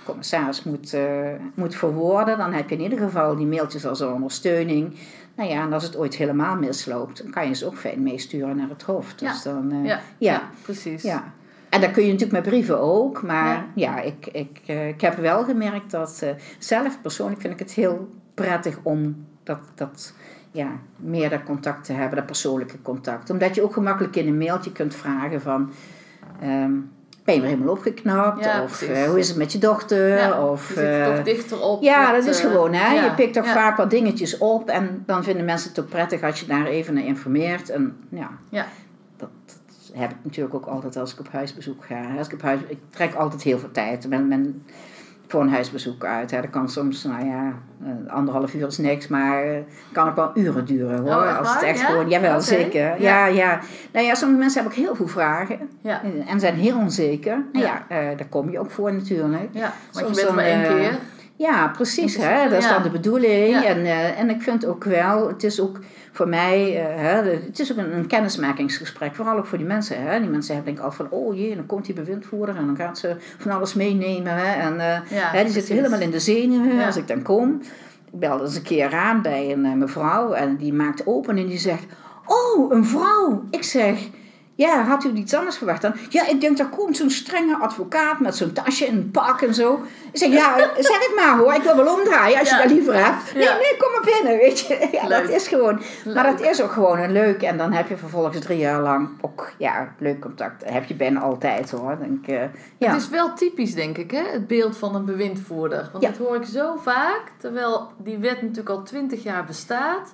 rechtercommissaris moet, eh, moet verwoorden, dan heb je in ieder geval die mailtjes als een ondersteuning. Nou ja, en als het ooit helemaal misloopt, dan kan je ze ook fijn meesturen naar het hoofd. Dus dan, eh, Ja, ja. ja, precies. ja. En dat kun je natuurlijk met brieven ook. Maar Ja. ja, ik, ik, eh, ik heb wel gemerkt dat zelf persoonlijk vind ik het heel prettig om dat, dat ja, meer dat contact te hebben, dat persoonlijke contact. Omdat je ook gemakkelijk in een mailtje kunt vragen van... ehm, ben je weer helemaal opgeknapt? Ja, of eh, hoe is het met je dochter? Ja, of, je zit eh, toch dichter op. ja, met, dat is eh, gewoon, hè. ja, Je pikt toch vaak wat dingetjes op en dan vinden mensen het ook prettig als je daar even naar informeert. En ja, Ja. dat, heb ik natuurlijk ook altijd als ik op huisbezoek ga. Als ik, op huis, ik trek altijd heel veel tijd men, voor een huisbezoek uit. Hè. Dat kan soms, nou ja, eh, anderhalf uur is niks, maar eh, kan ook wel uren duren hoor. Oh, als het echt Ja? gewoon, jawel, zeker. Ja. Ja. ja, Nou ja, sommige mensen hebben ook heel veel vragen Ja. en zijn heel onzeker. Nou Ja. eh, daar kom je ook voor natuurlijk. ja, want Soms je bent maar één eh, keer. Ja, precies. Hè? Dat is dan de bedoeling. En, eh, en ik vind ook wel, het is ook voor mij, eh, hè, het is ook een, een kennismakingsgesprek. Vooral ook voor die mensen. Hè? Die mensen hebben denk ik al van, oh jee, dan komt die bewindvoerder en dan gaat ze van alles meenemen. Hè? En Ja, hè, die precies. zitten helemaal in de zenuwen Ja. als ik dan kom. Ik belde eens een keer aan bij een mevrouw en die maakt open en die zegt, oh, een vrouw. Ik zeg... Ja, had u iets anders verwacht dan? Ja, ik denk, daar komt zo'n strenge advocaat met zo'n tasje en een pak en zo. Ik zeg, ja, zeg het maar hoor, ik wil wel omdraaien als Ja. je dat liever hebt. Nee, Ja. nee, kom maar binnen, weet je. Ja, Leuk. dat is gewoon, maar dat is ook gewoon een leuk. En dan heb je vervolgens drie jaar lang ook, ja, leuk contact. Dat heb je bijna altijd hoor. Denk, eh, ja. Het is wel typisch, denk ik, hè? het beeld van een bewindvoerder. Want dat hoor ik zo vaak, terwijl die wet natuurlijk al twintig jaar bestaat.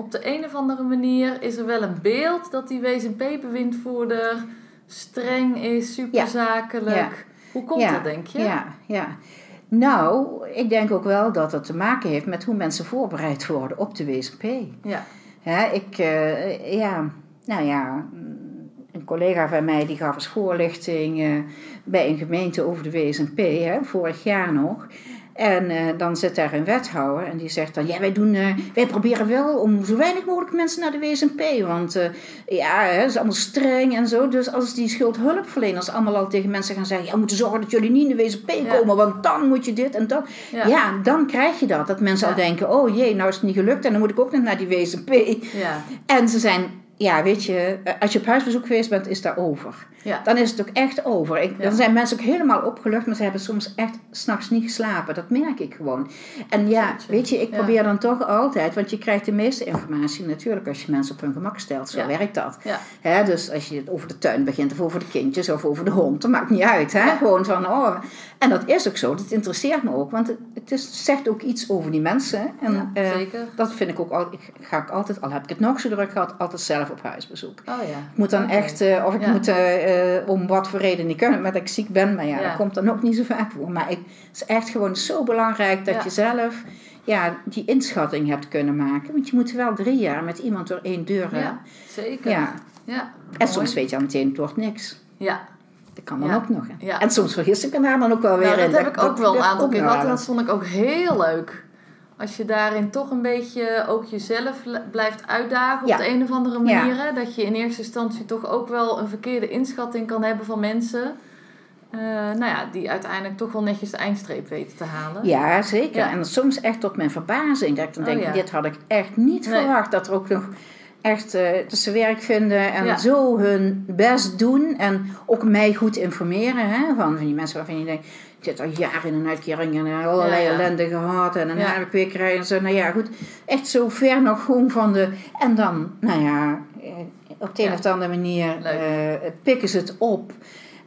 Op de een of andere manier is er wel een beeld dat die WSP-bewindvoerder streng is, superzakelijk. Ja. Hoe komt Ja, dat, denk je? Ja, ja. Nou, ik denk ook wel dat het te maken heeft met hoe mensen voorbereid worden op de WSP. Ja. Hè, ik, eh, ja, nou ja, mm, een collega van mij die gaf eens voorlichting bij een gemeente over de WSP, hè, vorig jaar nog. En eh, dan zit daar een wethouder en die zegt dan, ja, wij, doen, eh, wij proberen wel om zo weinig mogelijk mensen naar de WSP. Want eh, ja, het is allemaal streng en zo. Dus als die schuldhulpverleners allemaal al tegen mensen gaan zeggen, ja, we moeten zorgen dat jullie niet in de Ja. komen, want dan moet je dit en dat. Ja. Ja, dan krijg je dat. Dat mensen Ja. al denken, oh jee, nou is het niet gelukt en dan moet ik ook nog naar die. Ja. En ze zijn, ja, weet je, eh, als je op huisbezoek geweest bent, is dat over. Ja. Dan is het ook echt over. Ik, Ja. Dan zijn mensen ook helemaal opgelucht, maar ze hebben soms echt s'nachts niet geslapen. Dat merk ik gewoon. En ja, weet je, ik Ja. probeer dan toch altijd, want je krijgt de meeste informatie natuurlijk als je mensen op hun gemak stelt. Zo werkt dat. Ja. Hè, dus als je het over de tuin begint, of over de kindjes, of over de hond, dat maakt niet uit. Hè? Gewoon van, oh. En dat is ook zo, dat interesseert me ook, want het, het is, zegt ook iets over die mensen. En, Ja, eh, zeker. dat vind ik ook al, ik ga ik altijd, al heb ik het nog zo druk gehad, altijd zelf zelf op huisbezoek. Oh ja. Ik moet dan Oké. echt, eh, of ik Ja. moet eh, eh, om wat voor reden niet kunnen, maar dat ik ziek ben. Maar ja, Ja. dat komt dan ook niet zo vaak voor. Maar ik, het is echt gewoon zo belangrijk dat je zelf ja, die inschatting hebt kunnen maken. Want je moet wel drie jaar met iemand door één deur. hè. Ja, zeker. Ja. Ja. En Mooi. soms weet je al meteen, het wordt niks. Ja. Dat kan dan Ja. ook nog. Ja. En soms vergis ik me daar dan ook wel weer Nou, in. dat heb ik ook wel een aantal keer gehad en dat vond ik ook heel leuk. Als je daarin toch een beetje ook jezelf blijft uitdagen Ja. op de een of andere Ja. manier. hè. Dat je in eerste instantie toch ook wel een verkeerde inschatting kan hebben van mensen. eh, nou ja, die uiteindelijk toch wel netjes de eindstreep weten te halen. Ja, zeker. Ja. En soms echt tot mijn verbazing. Dat ik dan Oh, denk, ja. dit had ik echt niet Nee. verwacht. Dat er ook nog echt dat ze werk vinden en zo hun best doen. En ook mij goed informeren. Hè? Van die mensen waarvan je denkt, ik zit al jaren in een uitkering en eh, allerlei Ja, ja. ellende gehad. En een Ja. krijgen en zo. Nou ja, goed. Echt zo ver nog gewoon van de... En dan, nou ja, eh, op de een of andere manier eh, pikken ze het op.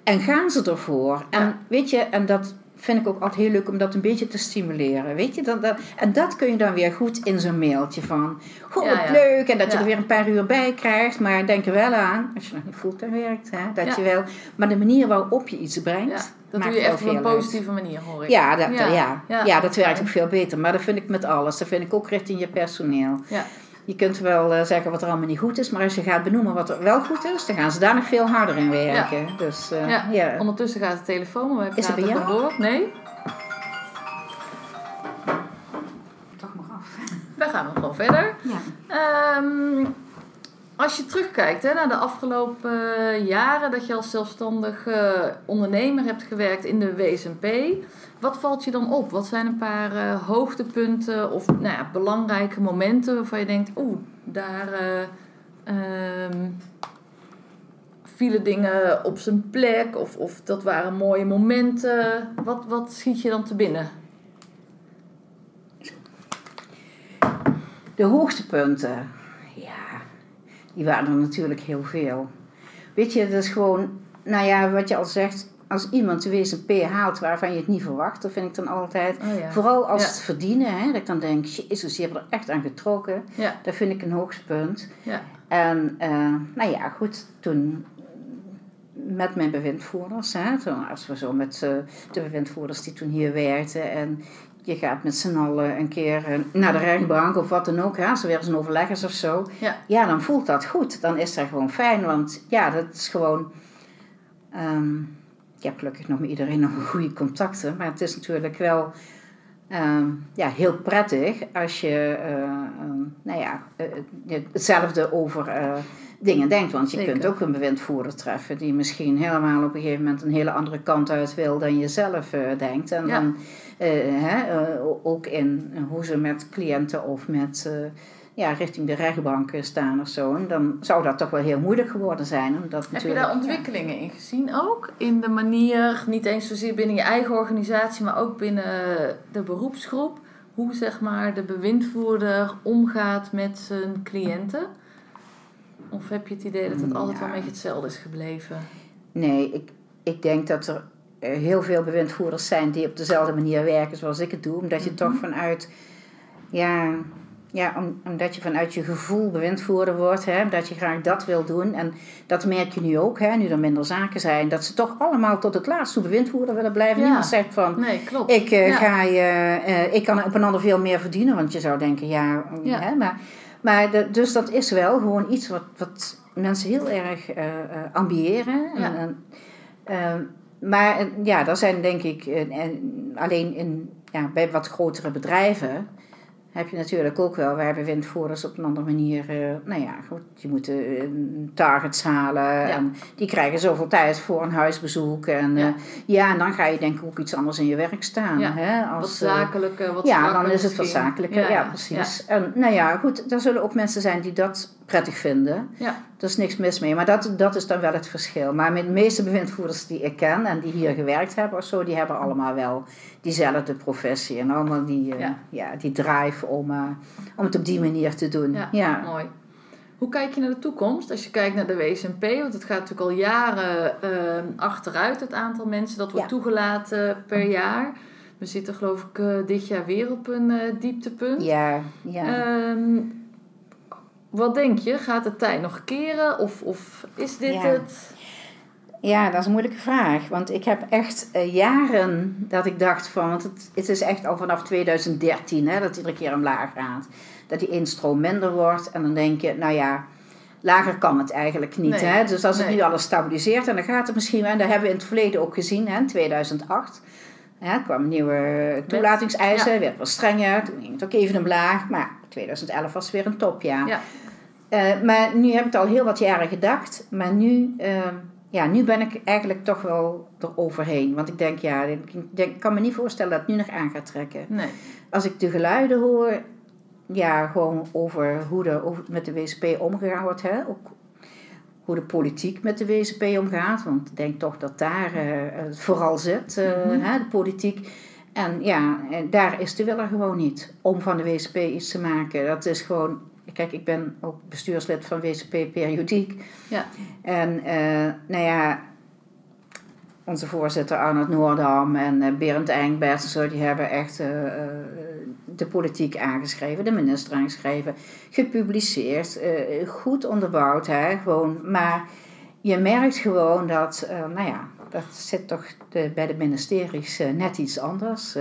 En gaan ze ervoor. En weet je, en dat vind ik ook altijd heel leuk om dat een beetje te stimuleren. Weet je, dat, dat, en dat kun je dan weer goed in zo'n mailtje van. Goh, Ja, leuk. En dat je Ja. er weer een paar uur bij krijgt. Maar denk er wel aan, als je nog niet fulltime werkt, hè, dat je wel. Maar de manier waarop je iets brengt. Dat maakt doe je echt op een uit. positieve manier, hoor ik. Ja, dat, Ja. ja. Ja, Ja. dat werkt ook veel beter. Maar dat vind ik met alles. Dat vind ik ook richting je personeel. Ja. Je kunt wel eh, zeggen wat er allemaal niet goed is, maar als je gaat benoemen wat er wel goed is, dan gaan ze daar nog veel harder in werken. Dus eh, Ja. ja. Ondertussen gaat de telefoon, maar we Is het bij door. Nee, Toch maar af. dan gaan we gewoon verder. Ja. Ehm, als je terugkijkt hè, naar de afgelopen eh, jaren dat je als zelfstandig ondernemer hebt gewerkt in de WSMP, wat valt je dan op? Wat zijn een paar eh, hoogtepunten of nou ja, belangrijke momenten waarvan je denkt, oeh, daar eh, ehm, vielen dingen op zijn plek of, of dat waren mooie momenten. Wat, wat schiet je dan te binnen? De hoogste punten, ja, die waren er natuurlijk heel veel. Weet je, dat is gewoon, nou ja, wat je al zegt, als iemand de WSP haalt waarvan je het niet verwacht, dat vind ik dan altijd. Oh ja. Vooral als Ja. het verdienen, hè, dat ik dan denk, jezus, je hebt er echt aan getrokken. Ja, Dat vind ik een hoogtepunt. ja, En eh, nou ja, goed, toen met mijn bewindvoerders, hè, toen, als we zo met eh, de bewindvoerders die toen hier werkten en je gaat met z'n allen een keer eh, naar de rechtbank of wat dan ook, hè, als er weer eens een overleg is of zo, ja, ja, dan voelt dat goed. Dan is dat gewoon fijn, want ja, dat is gewoon. ehm, ik heb gelukkig nog met iedereen nog goede contacten, maar het is natuurlijk wel ehm, ja, heel prettig als je eh, ehm, nou ja, eh, hetzelfde over dingen denkt. Want je Zeker. kunt ook een bewindvoerder treffen die misschien helemaal op een gegeven moment een hele andere kant uit wil dan je zelf denkt. En Ja. dan hè, eh, ook in hoe ze met cliënten of met eh, ja, richting de rechtbanken staan of zo. En dan zou dat toch wel heel moeilijk geworden zijn. Omdat Heb je daar ontwikkelingen in gezien ook? In de manier, niet eens zozeer binnen je eigen organisatie, maar ook binnen de beroepsgroep. Hoe zeg maar de bewindvoerder omgaat met zijn cliënten? Of heb je het idee dat het altijd wel een beetje hetzelfde is gebleven? Nee, ik, ik denk dat er eh, heel veel bewindvoerders zijn die op dezelfde manier werken zoals ik het doe. Omdat je Mhm. toch vanuit, ja, ja om, omdat je vanuit je gevoel bewindvoerder wordt. Hè, dat je graag dat wil doen. En dat merk je nu ook, hè, nu er minder zaken zijn. Dat ze toch allemaal tot het laatst toe bewindvoerder willen blijven. Ja. Niemand zegt van, Nee, klopt. ik, eh, Ja. ga je, eh, ik kan op een ander veel meer verdienen. Want je zou denken, ja, Ja. Hè, maar... Maar de, dus dat is wel gewoon iets wat, wat mensen heel erg eh, eh, ambiëren. En, ehm, maar eh, ja, er zijn denk ik eh, en alleen in, ja, bij wat grotere bedrijven heb je natuurlijk ook wel waar bewindvoerders op een andere manier, eh, nou ja, goed, die moeten targets halen en die krijgen zoveel tijd voor een huisbezoek en Ja. ja, ja en dan ga je denk ik ook iets anders in je werk staan. Ja, Hè, wat als, eh, zakelijker, wat ja, dan is het wat zakelijker. Ja, precies. En nou ja, goed, er zullen ook mensen zijn die dat prettig vinden. Ja. Er is niks mis mee, maar dat, dat is dan wel het verschil. Maar met de meeste bewindvoerders die ik ken en die hier gewerkt hebben of zo, die hebben allemaal wel diezelfde professie en allemaal die, eh, Ja. ja. die drive om, eh, om het op die manier te doen. Ja, Ja. mooi. Hoe kijk je naar de toekomst? Als je kijkt naar de WSMP, want het gaat natuurlijk al jaren ehm, achteruit, het aantal mensen dat wordt Ja. toegelaten per jaar. We zitten geloof ik eh, dit jaar weer op een eh, dieptepunt. Ja, ja. Ehm, wat denk je? Gaat de tijd nog keren? Of, of is dit Ja. het? Ja, dat is een moeilijke vraag. Want ik heb echt eh, jaren dat ik dacht van... Want het, het is echt al vanaf 2013 hè, dat het iedere keer omlaag gaat. Dat die instroom minder wordt. En dan denk je, nou ja, lager kan het eigenlijk niet. Nee, Hè? Dus als het nee. nu alles stabiliseert, en dan gaat het misschien... En dat hebben we in het verleden ook gezien, hè, in 2008... Ja, er kwamen nieuwe toelatingseisen, Ja. werd wat strenger. Toen ging het ook even omlaag. Maar 2011 was weer een topjaar. Ja. Eh, maar nu heb ik het al heel wat jaren gedacht. Maar nu, eh, ja, nu ben ik eigenlijk toch wel eroverheen. Want ik denk, ja, ik denk, kan me niet voorstellen dat het nu nog aan gaat trekken. Nee. Als ik de geluiden hoor, ja, gewoon over hoe er over, met de WCP omgegaan wordt. Hè? Ook hoe de politiek met de WCP omgaat. Want ik denk toch dat daar eh, het vooral zit, Mhm. hè, de politiek. En ja, en daar is de wil er gewoon niet om van de WCP iets te maken. Dat is gewoon... Kijk, ik ben ook bestuurslid van WCP Periodiek. Ja. En eh, nou ja, onze voorzitter Arnold Noordam en eh, Berend Engbert en zo, die hebben echt eh, de politiek aangeschreven, de minister aangeschreven, gepubliceerd, goed onderbouwd, hè, gewoon. Maar je merkt gewoon dat, nou ja, dat zit toch de, bij de ministeries net iets anders.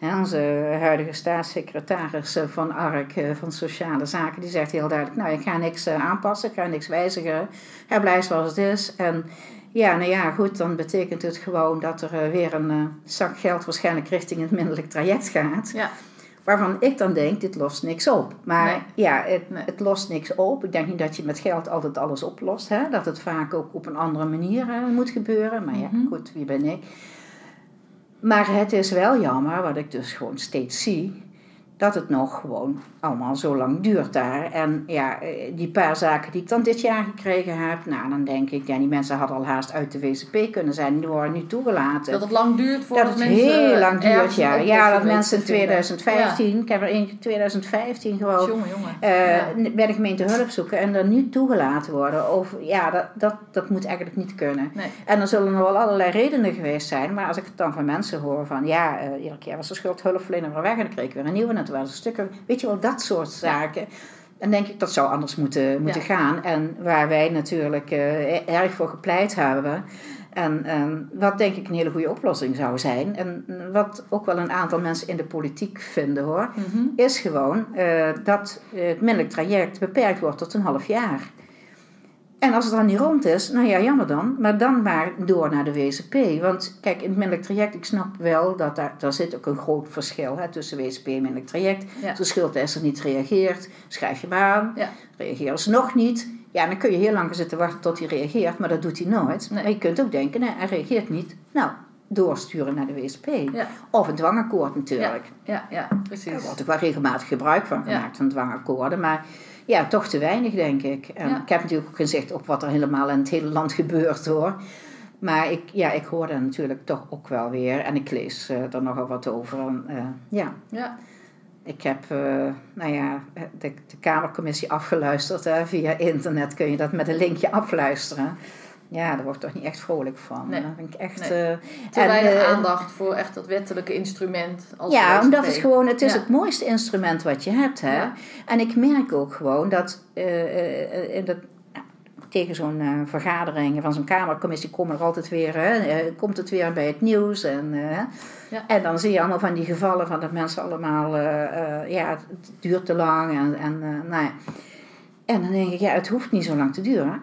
Hè, onze huidige staatssecretaris eh, van ARK, eh, van Sociale Zaken, die zegt heel duidelijk, nou, ik ga niks eh, aanpassen, ik ga niks wijzigen, hij blijft zoals het is. En ja, nou ja, goed, dan betekent het gewoon dat er weer een zak geld waarschijnlijk richting het minderlijk traject gaat. Ja. Waarvan ik dan denk, dit lost niks op. Maar Nee. ja, het, het lost niks op. Ik denk niet dat je met geld altijd alles oplost. Hè? Dat het vaak ook op een andere manier moet gebeuren. Maar ja, Mhm. goed, wie ben ik? Maar het is wel jammer, wat ik dus gewoon steeds zie, dat het nog gewoon allemaal zo lang duurt daar. En ja, eh, die paar zaken die ik dan dit jaar gekregen heb, nou dan denk ik, ja, die mensen hadden al haast uit de WCP kunnen zijn, die worden nu toegelaten. Dat het lang duurt voordat Dat het mensen heel lang duurt, ja. Ja, dat mensen in te vinden. 2015, ik heb er in 2015 Ja. gewoon Jongen, jongen. eh, Ja. bij de gemeente hulp zoeken en dan nu toegelaten worden. Over, ja, dat, dat, dat moet eigenlijk niet kunnen. Nee. En er zullen nog wel allerlei redenen geweest zijn, maar als ik het dan van mensen hoor van ja, eh, iedere keer was de schuldhulpverlener weer weg en dan kreeg ik weer een nieuwe toen waren ze stukken, weet je wel, dat soort zaken. Dan denk ik dat zou anders moeten, moeten gaan. En waar wij natuurlijk eh, erg voor gepleit hebben. En ehm, wat denk ik een hele goede oplossing zou zijn. En wat ook wel een aantal mensen in de politiek vinden hoor Mhm. is gewoon eh, dat het minderlijk traject beperkt wordt tot een half jaar. En als het dan niet rond is, nou ja, jammer dan. Maar dan maar door naar de WCP. Want kijk, in het minderlijk traject, ik snap wel dat daar, daar zit ook een groot verschil hè, tussen WCP en minderlijk traject. Ja. Als de schuldeiser niet reageert, schrijf je hem aan. Ja. Reageren ze nog niet. Ja, dan kun je heel lang zitten wachten tot hij reageert, maar dat doet hij nooit. Nee. Maar je kunt ook denken, nee, hij reageert niet. Nou, doorsturen naar de WSP. Ja. Of een dwangakkoord natuurlijk. Ja, ja, Er precies. wordt ook wel regelmatig gebruik van Ja. gemaakt, van dwangakkoorden. Maar ja, toch te weinig, denk ik. Ja. Ik heb natuurlijk ook gezicht op wat er helemaal in het hele land gebeurt, hoor. Maar ik, ja, ik hoor daar natuurlijk toch ook wel weer. En ik lees eh, er nogal wat over. En, eh, ja, Ja. ik heb eh, nou ja, de, de Kamercommissie afgeluisterd. Hè. Via internet kun je dat met een linkje afluisteren. Ja, daar word ik toch niet echt vrolijk van. Nee. Dat vind ik echt... Nee. eh, Te en, weinig eh, aandacht voor echt dat wettelijke instrument als ja, omdat het gewoon, het is Ja. het mooiste instrument wat je hebt. Hè? Ja. En ik merk ook gewoon dat, eh, dat tegen zo'n eh, vergadering van zo'n kamercommissie komen er altijd weer, hè, eh, komt het weer bij het nieuws. En, Ja. en dan zie je allemaal van die gevallen van dat mensen allemaal, ja, het, duurt te lang. En, en, nou ja. en dan denk ik, ja, het hoeft niet zo lang te duren.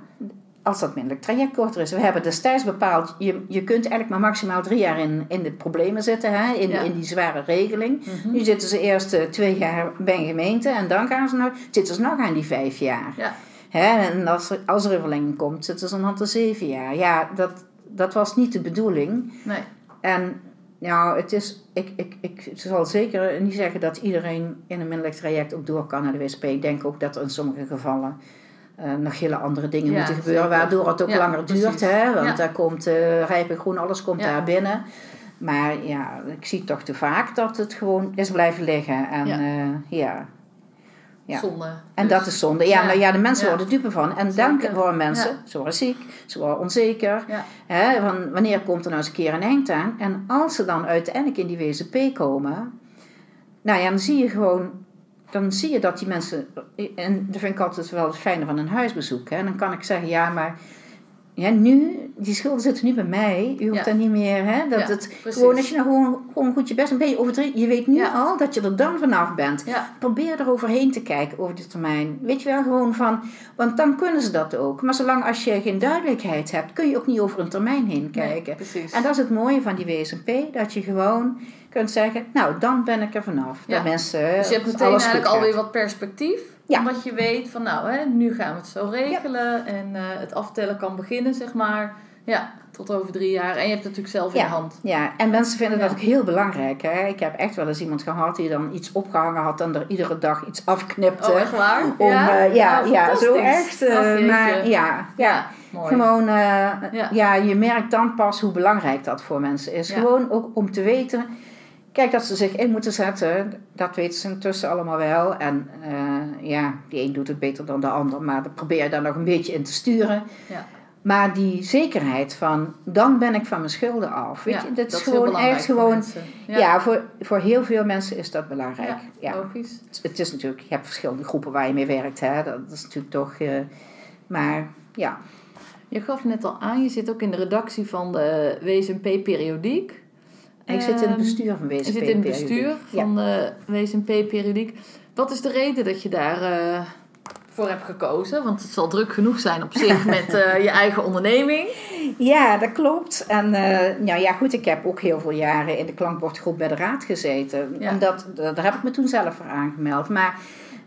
Als dat minderlijk traject korter is. We hebben destijds bepaald, je, je kunt eigenlijk maar maximaal drie jaar in, in de problemen zitten, hè, in, Ja. in die zware regeling. Mhm. Nu zitten ze eerst eh, twee jaar bij een gemeente en dan gaan ze nog, zitten ze nog aan die vijf jaar. Ja. Hè, en als er, als er een verlenging komt, zitten ze dan aan de zeven jaar. Ja, dat, dat was niet de bedoeling. Nee. En nou, het is, ik, ik, ik zal zeker niet zeggen dat iedereen in een minderlijk traject ook door kan naar de WSP. Ik denk ook dat er in sommige gevallen eh, nog hele andere dingen Ja, moeten gebeuren, waardoor het ook Ja, langer duurt. Hè? Want Ja. daar komt eh rijp en groen, alles komt daar binnen. Maar ja, ik zie toch te vaak dat het gewoon is blijven liggen. En Ja. ja, ja. Zonde. En Dus- dat is zonde. Ja, Ja. maar ja, de mensen worden dupe van. En dan worden mensen, ze worden ziek, ze worden onzeker. Hè, van wanneer komt er nou eens een keer een eind aan? En als ze dan uiteindelijk in die WZP komen, nou ja, dan zie je gewoon dan zie je dat die mensen, en dat vind ik altijd wel het fijne van een huisbezoek. Hè? En dan kan ik zeggen, ja, maar ja, nu, die schulden zitten nu bij mij. U hoeft Ja. daar niet meer, hè? Dat Ja, het, precies. gewoon als je nou gewoon, gewoon goed je best een beetje over drie, je weet nu Ja. al dat je er dan vanaf bent. Probeer er overheen te kijken over die termijn. Weet je wel, gewoon van, want dan kunnen ze dat ook. Maar zolang als je geen duidelijkheid hebt, kun je ook niet over een termijn heen kijken. Nee. En dat is het mooie van die WSMP, dat je gewoon kunt zeggen, nou, dan ben ik er vanaf. Ja. Dat mensen Dus je hebt meteen alles goed eigenlijk alweer wat perspectief. Ja. Omdat je weet van nou, hè, nu gaan we het zo regelen. En eh, het aftellen kan beginnen, zeg maar. Ja, tot over drie jaar. En je hebt het natuurlijk zelf in de hand. Ja, en mensen vinden dat ook heel belangrijk. Hè? Ik heb echt wel eens iemand gehad die dan iets opgehangen had en er iedere dag iets afknipte. Oh, echt waar? Om, ja, ja, Oh, ja, zo echt. eh, maar ja, ja, mooi. gewoon, eh, Ja. je merkt dan pas hoe belangrijk dat voor mensen is. Gewoon ook om te weten, kijk dat ze zich in moeten zetten, dat weten ze intussen allemaal wel. En eh, ja, die een doet het beter dan de ander, maar daar probeer je daar nog een beetje in te sturen. Ja. Maar die zekerheid van, dan ben ik van mijn schulden af. Weet Ja, je, dat is gewoon echt gewoon. Ja, voor, voor heel veel mensen is dat belangrijk. Ja, Ja. logisch. Het is natuurlijk, je hebt verschillende groepen waar je mee werkt. Hè? Dat is natuurlijk toch. eh, maar ja, Je gaf net al aan, je zit ook in de redactie van de WSMP Periodiek. En ik zit in het Ehm, bestuur van WSP. Je zit in het periodiek. bestuur van de WSMP Periodiek. Wat is de reden dat je daar eh, voor hebt gekozen? Want het zal druk genoeg zijn op zich met eh, je eigen onderneming. Ja, dat klopt. En eh, nou ja, goed, ik heb ook heel veel jaren in de klankbordgroep bij de raad gezeten. Ja. Omdat, daar heb ik me toen zelf voor aangemeld. Maar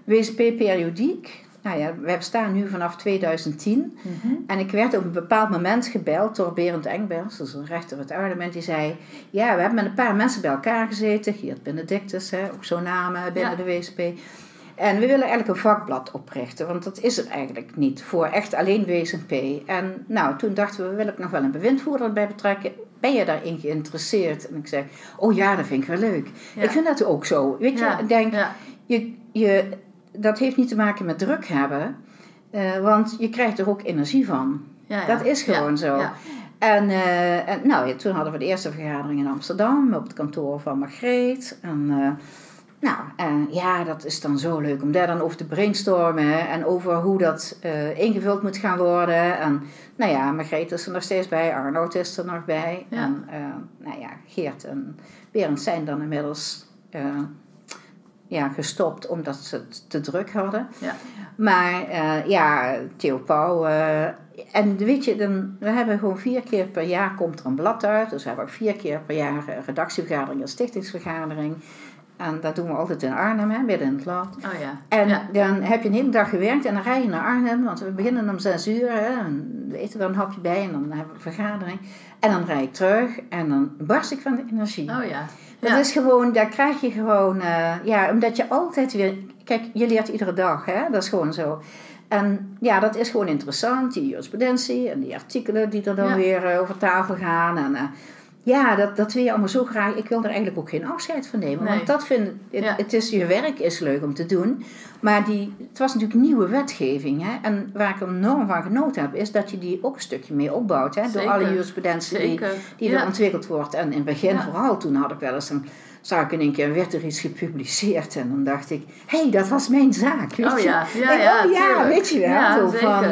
WSP periodiek, nou ja, wij bestaan nu vanaf 2010. En ik werd op een bepaald moment gebeld door Berend Engbers, dat is een rechter uit Arnhem. En die zei, ja, we hebben met een paar mensen bij elkaar gezeten. Geert Benedictus, hè, ook zo'n naam eh, binnen Ja. de WSP. En we willen eigenlijk een vakblad oprichten, want dat is er eigenlijk niet voor echt alleen WSP. En nou, toen dachten we, wil ik nog wel een bewindvoerder bij betrekken. Ben je daarin geïnteresseerd? En ik zei, oh ja, dat vind ik wel leuk. Ja. Ik vind dat ook zo. Weet je, Ja, ik denk, je, je, dat heeft niet te maken met druk hebben, eh, want je krijgt er ook energie van. Ja, ja. Dat is gewoon Ja, zo. En, eh, en nou, toen hadden we de eerste vergadering in Amsterdam op het kantoor van Margreet. En eh, nou, en ja, dat is dan zo leuk om daar dan over te brainstormen en over hoe dat ingevuld moet gaan worden. En nou ja, Margreet is er nog steeds bij, Arnoud is er nog bij. En nou ja, Geert en Berend zijn dan inmiddels ja, gestopt omdat ze het te druk hadden. Ja. Maar eh, ja, Theo Pauw. eh, en weet je, dan, we hebben gewoon vier keer per jaar komt er een blad uit. Dus we hebben ook vier keer per jaar een redactievergadering en stichtingsvergadering. En dat doen we altijd in Arnhem, hè, midden in het land. Oh ja. En ja. dan heb je een hele dag gewerkt en dan rij je naar Arnhem, want we beginnen om zes uur. Hè, en we eten er een hapje bij en dan hebben we een vergadering. En dan rijd ik terug en dan barst ik van de energie. Oh ja. Dat Ja. is gewoon, daar krijg je gewoon, eh, ja, omdat je altijd weer, kijk, je leert iedere dag, hè, dat is gewoon zo. En ja, dat is gewoon interessant, die jurisprudentie en die artikelen die er dan Ja. weer eh, over tafel gaan. En eh, ja, dat, dat wil je allemaal zo graag. Ik wil er eigenlijk ook geen afscheid van nemen, Nee. want dat vind het, Ja. het is, je werk is leuk om te doen. Maar die, het was natuurlijk nieuwe wetgeving. Hè? En waar ik enorm van genoten heb, is dat je die ook een stukje mee opbouwt. Hè? Door alle jurisprudentie die, Zeker. die ja. er ontwikkeld wordt. En in het begin, Ja. vooral toen had ik wel eens een, zag ik in één keer, werd er iets gepubliceerd. En dan dacht ik, hé, hey, dat was mijn zaak. Weet Oh je? ja, ja, ja, oh ja, weet je wel. Ja, zeker. van, eh,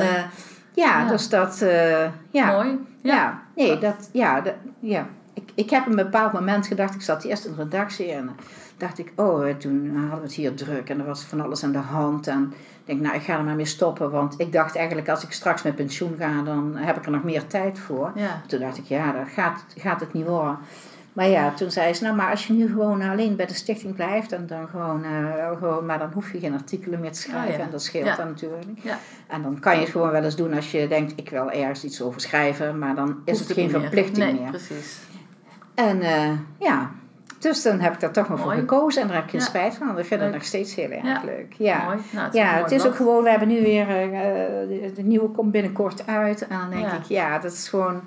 ja, Ja. dus dat, eh, ja. Mooi. Ja. Ja. nee, dat, ja, dat, ja. Ik, heb op een bepaald moment gedacht, ik zat eerst in de redactie en dacht ik, oh, toen hadden we het hier druk en er was van alles aan de hand. En ik denk, nou, ik ga er maar mee stoppen, want ik dacht eigenlijk, als ik straks met pensioen ga, dan heb ik er nog meer tijd voor. Ja. Toen dacht ik, ja, dat gaat, gaat het niet worden. Maar ja, toen zei ze, nou, maar als je nu gewoon alleen bij de stichting blijft en dan gewoon, eh, gewoon maar dan hoef je geen artikelen meer te schrijven Oh ja. en dat scheelt Ja. dan natuurlijk. Ja. En dan kan je het gewoon wel eens doen als je denkt, ik wil ergens iets over schrijven, maar dan is Hoeft het geen meer. verplichting nee, meer. precies. En eh, ja, dus dan heb ik daar toch maar voor gekozen en daar heb ik geen Ja. spijt van. want Ik vind het nog steeds heel erg Ja. leuk. Ja, Mooi. Nou, het ja een het is ook gewoon, we hebben nu weer, eh, de, de nieuwe komt binnenkort uit. En dan denk ik, ja, dat is gewoon,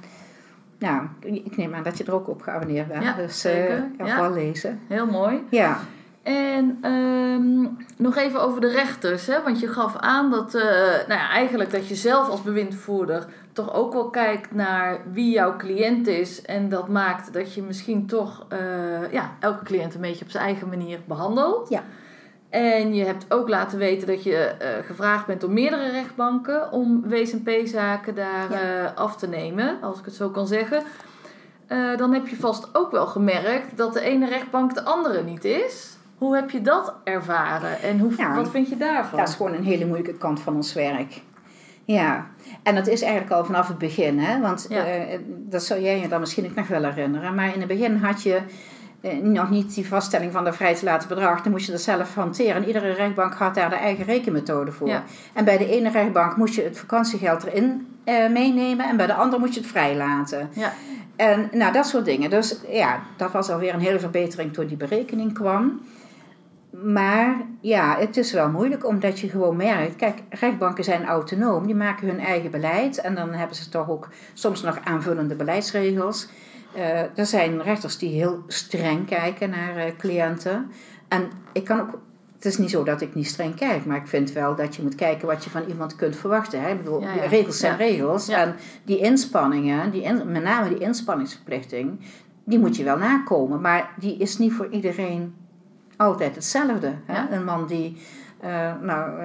nou, ik neem aan dat je er ook op geabonneerd bent. Ja, dus eh, zeker. ik kan Ja. wel lezen. Heel mooi. Ja, En ehm, nog even over de rechters. Hè? Want je gaf aan dat, eh, nou ja, eigenlijk dat je zelf als bewindvoerder toch ook wel kijkt naar wie jouw cliënt is. En dat maakt dat je misschien toch eh, ja, elke cliënt een beetje op zijn eigen manier behandelt. Ja. En je hebt ook laten weten dat je eh, gevraagd bent door meerdere rechtbanken om WSP-zaken daar Ja. af te nemen, als ik het zo kan zeggen. Dan heb je vast ook wel gemerkt dat de ene rechtbank de andere niet is. Hoe heb je dat ervaren en hoe, Ja. wat vind je daarvan? Dat is gewoon een hele moeilijke kant van ons werk. Ja, en dat is eigenlijk al vanaf het begin, hè? want Ja. eh, dat zou jij je dan misschien ook nog wel herinneren. Maar in het begin had je eh, nog niet die vaststelling van de vrij te laten bedrag. Dan moest je dat zelf hanteren. En iedere rechtbank had daar de eigen rekenmethode voor. Ja. En bij de ene rechtbank moest je het vakantiegeld erin eh, meenemen en bij de andere moest je het vrij laten. Ja. En nou, dat soort dingen. Dus ja, dat was alweer een hele verbetering toen die berekening kwam. Maar ja, het is wel moeilijk omdat je gewoon merkt. Kijk, rechtbanken zijn autonoom, die maken hun eigen beleid. En dan hebben ze toch ook soms nog aanvullende beleidsregels. Eh, er zijn rechters die heel streng kijken naar eh, cliënten. En ik kan ook. Het is niet zo dat ik niet streng kijk, maar ik vind wel dat je moet kijken wat je van iemand kunt verwachten. Hè? Ik bedoel, Ja, ja. regels zijn Ja. regels. En die inspanningen, die in- met name die inspanningsverplichting, die moet je wel nakomen. Maar die is niet voor iedereen altijd hetzelfde. Hè? Ja. Een man die eh, nou,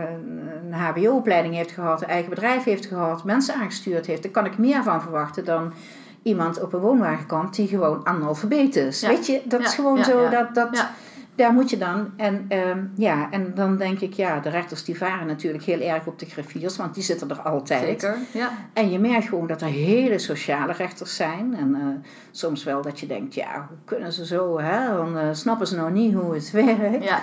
een HBO-opleiding heeft gehad, een eigen bedrijf heeft gehad, mensen aangestuurd heeft, daar kan ik meer van verwachten dan iemand op een woonwagen komt die gewoon analfabeet is. Ja. Weet je, dat Ja, is gewoon zo dat. dat. Daar moet je dan, en, ehm, ja, en dan denk ik, ja, de rechters die varen natuurlijk heel erg op de griffiers, want die zitten er altijd. Zeker, ja. En je merkt gewoon dat er hele sociale rechters zijn. En eh, soms wel dat je denkt, ja, hoe kunnen ze zo, hè? Dan eh, snappen ze nou niet hoe het werkt. ja.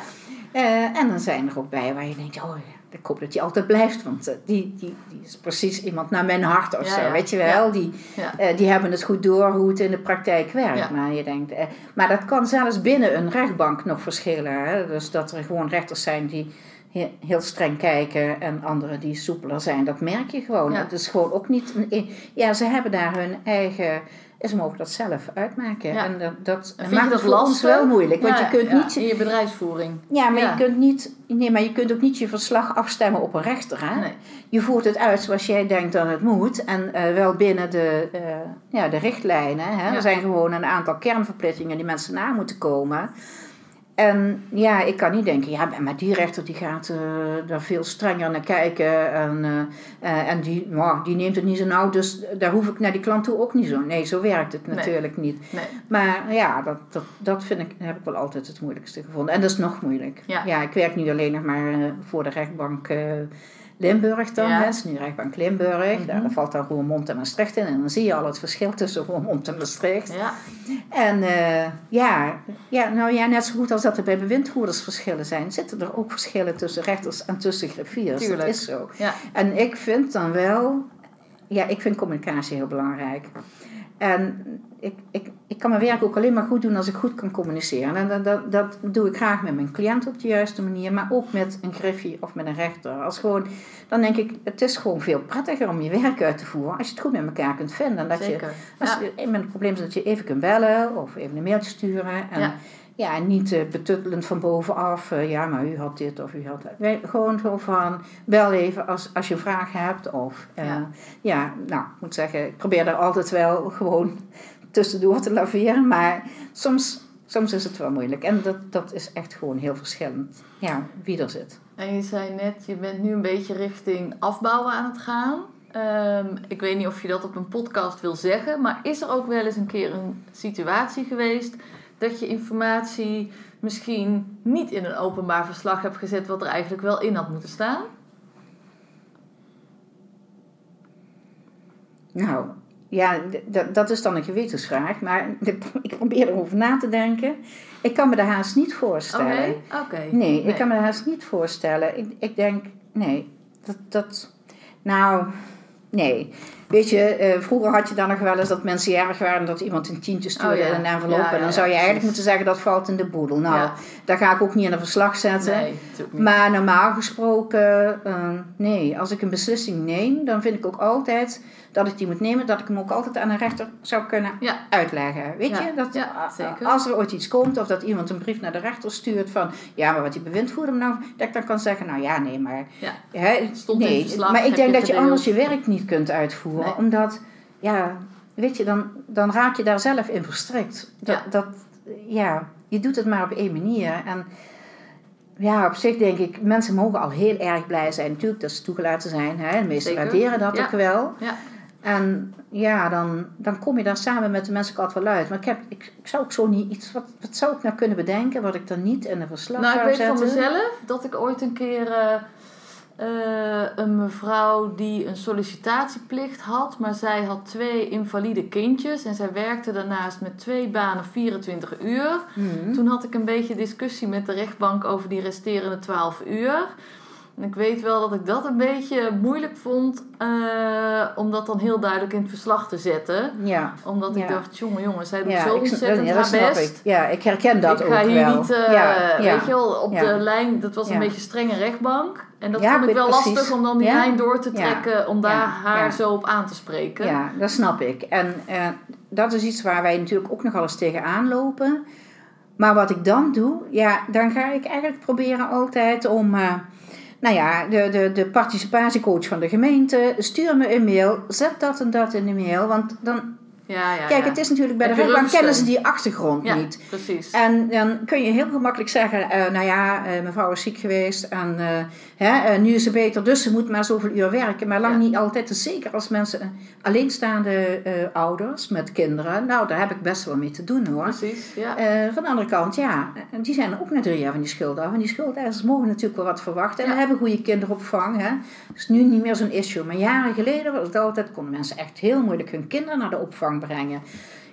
Eh, en dan zijn er ook bij waar je denkt, oh ja, ik hoop dat die altijd blijft. Want eh, die, die, die is precies iemand naar mijn hart of Ja, zo, ja. weet je wel. Ja. Die, eh, die hebben het goed door hoe het in de praktijk werkt. Maar je denkt, eh, maar dat kan zelfs binnen een rechtbank nog verschillen. Hè? Dus dat er gewoon rechters zijn die he- heel streng kijken en anderen die soepeler zijn. Dat merk je gewoon. Het is gewoon ook niet... Een, ja, ze hebben daar hun eigen... Ze mogen dat zelf uitmaken. Ja. En dat, dat En maakt dat ons wel moeilijk. Want je kunt ja, niet... In je bedrijfsvoering. Ja, maar. Je kunt niet, nee, maar je kunt ook niet je verslag afstemmen op een rechter. Hè? Nee. Je voert het uit zoals jij denkt dat het moet. En eh, wel binnen de, eh, ja, de richtlijnen. Hè? Er zijn gewoon een aantal kernverplichtingen die mensen na moeten komen. En ja, ik kan niet denken, ja, maar die rechter die gaat eh daar veel strenger naar kijken. En, eh, eh, en die, nou, die neemt het niet zo nauw, dus daar hoef ik naar die klant toe ook niet zo. Nee, zo werkt het Nee. natuurlijk niet. Nee. Maar ja, dat, dat, dat vind ik, heb ik wel altijd het moeilijkste gevonden. En dat is nog moeilijk. Ja. ik werk nu alleen nog maar voor de rechtbank Limburg dan. Ja. hè. Het is nu rechtbank Limburg. Mhm. Daar valt dan Roermond en Maastricht in. En dan zie je al het verschil tussen Roermond en Maastricht. Ja. En eh, ja, ja, nou ja, net zo goed als dat er bij bewindvoerders verschillen zijn, zitten er ook verschillen tussen rechters en tussen griffiers. Tuurlijk. Dat is zo. Ja. En ik vind dan wel, ja, ik vind communicatie heel belangrijk. En ik, ik, ik kan mijn werk ook alleen maar goed doen als ik goed kan communiceren. En dat, dat, dat doe ik graag met mijn cliënt op de juiste manier, maar ook met een griffie of met een rechter. Als gewoon, dan denk ik, het is gewoon veel prettiger om je werk uit te voeren als je het goed met elkaar kunt vinden. En dat je, als Ja. je met het probleem is dat je even kunt bellen of even een mailtje sturen. En, Ja. ja. en niet eh, betuttelend van bovenaf. eh, ja, maar u had dit of u had dat. Gewoon zo van, bel even als, als je een vraag hebt. Of, eh, Ja. ja. nou, ik moet zeggen, ik probeer daar altijd wel gewoon tussendoor te laveren. Maar soms, soms is het wel moeilijk. En dat, dat is echt gewoon heel verschillend. Ja, wie er zit. En je zei net, je bent nu een beetje richting afbouwen aan het gaan. Ehm, ik weet niet of je dat op een podcast wil zeggen, maar is er ook wel eens een keer een situatie geweest dat je informatie misschien niet in een openbaar verslag hebt gezet wat er eigenlijk wel in had moeten staan? Nou, ja, dat is dan een gewetensvraag. Maar ik probeer erover na te denken. Ik kan me de haast niet voorstellen. Oké, oké. Nee, ik kan me de haast niet voorstellen. Ik, ik denk, nee, dat, dat, nou, nee. Weet je, eh, vroeger had je dan nog wel eens dat mensen jarig waren dat iemand een tientje stuurde Oh ja. in een envelop. Ja, en dan zou je eigenlijk moeten zeggen dat valt in de boedel. Nou, daar ga ik ook niet in een verslag zetten. Nee. Maar normaal gesproken, eh, nee. Als ik een beslissing neem, dan vind ik ook altijd dat ik die moet nemen. Dat ik hem ook altijd aan een rechter zou kunnen uitleggen. Weet je, dat als er ooit iets komt of dat iemand een brief naar de rechter stuurt van... Ja, maar wat die bewindvoerder nou... Dat ik dan kan zeggen, nou ja, nee, maar... Hè, Stond nee, verslag, maar ik denk dat je anders je werk niet kunt uitvoeren. Nee. Omdat, ja, weet je, dan, dan raak je daar zelf in verstrikt. Dat, Ja. dat, ja, je doet het maar op één manier. En ja, op zich denk ik, mensen mogen al heel erg blij zijn. Natuurlijk dat ze toegelaten zijn. Hè? De meesten waarderen dat Ja. ook wel. Ja. En ja, dan, dan kom je daar samen met de mensen ook altijd wel uit. Maar ik, heb, ik, ik zou ook zo niet iets... Wat, wat zou ik nou kunnen bedenken wat ik dan niet in een verslag Nou, ik zou weet van zetten? mezelf dat ik ooit een keer eh, eh, een mevrouw die een sollicitatieplicht had, maar zij had twee invalide kindjes en zij werkte daarnaast met twee banen 24 uur. Mhm. Toen had ik een beetje discussie met de rechtbank over die resterende 12 uur. En ik weet wel dat ik dat een beetje moeilijk vond eh, om dat dan heel duidelijk in het verslag te zetten. Ja. Omdat ik Ja. dacht, jongen, jongen, zij doet Ja, zo ik, ontzettend dat haar best. ik. Ja, ik herken dat ik ook ga hier wel. niet, eh, weet je wel, op de lijn, dat was een beetje strenge rechtbank. En dat Ja, vond ik wel precies. lastig om dan die Ja. lijn door te Ja. trekken, om daar Ja. haar Ja. zo op aan te spreken. Ja, dat snap ik. En eh, dat is iets waar wij natuurlijk ook nog eens tegenaan lopen. Maar wat ik dan doe, ja, dan ga ik eigenlijk proberen altijd om... eh, nou ja, de, de, de participatiecoach van de gemeente, stuur me een mail, zet dat en dat in de mail. Want dan, ja, ja. kijk, het is natuurlijk bij de rechtbank kennen ze die achtergrond Ja, niet. precies. En dan kun je heel gemakkelijk zeggen, eh, nou ja, eh, mevrouw is ziek geweest en eh, hè, nu is ze beter, dus ze moet maar zoveel uur werken. Maar lang niet altijd, dus zeker als mensen alleenstaande ouders met kinderen, nou daar heb ik best wel mee te doen hoor. Precies, ja. Van de andere kant, ja, die zijn ook na drie jaar van die schuld af. En die schuldeisers mogen natuurlijk wel wat verwachten. En we hebben goede kinderopvang. Hè. Dat is nu niet meer zo'n issue. Maar jaren geleden was het altijd, konden mensen echt heel moeilijk hun kinderen naar de opvang brengen.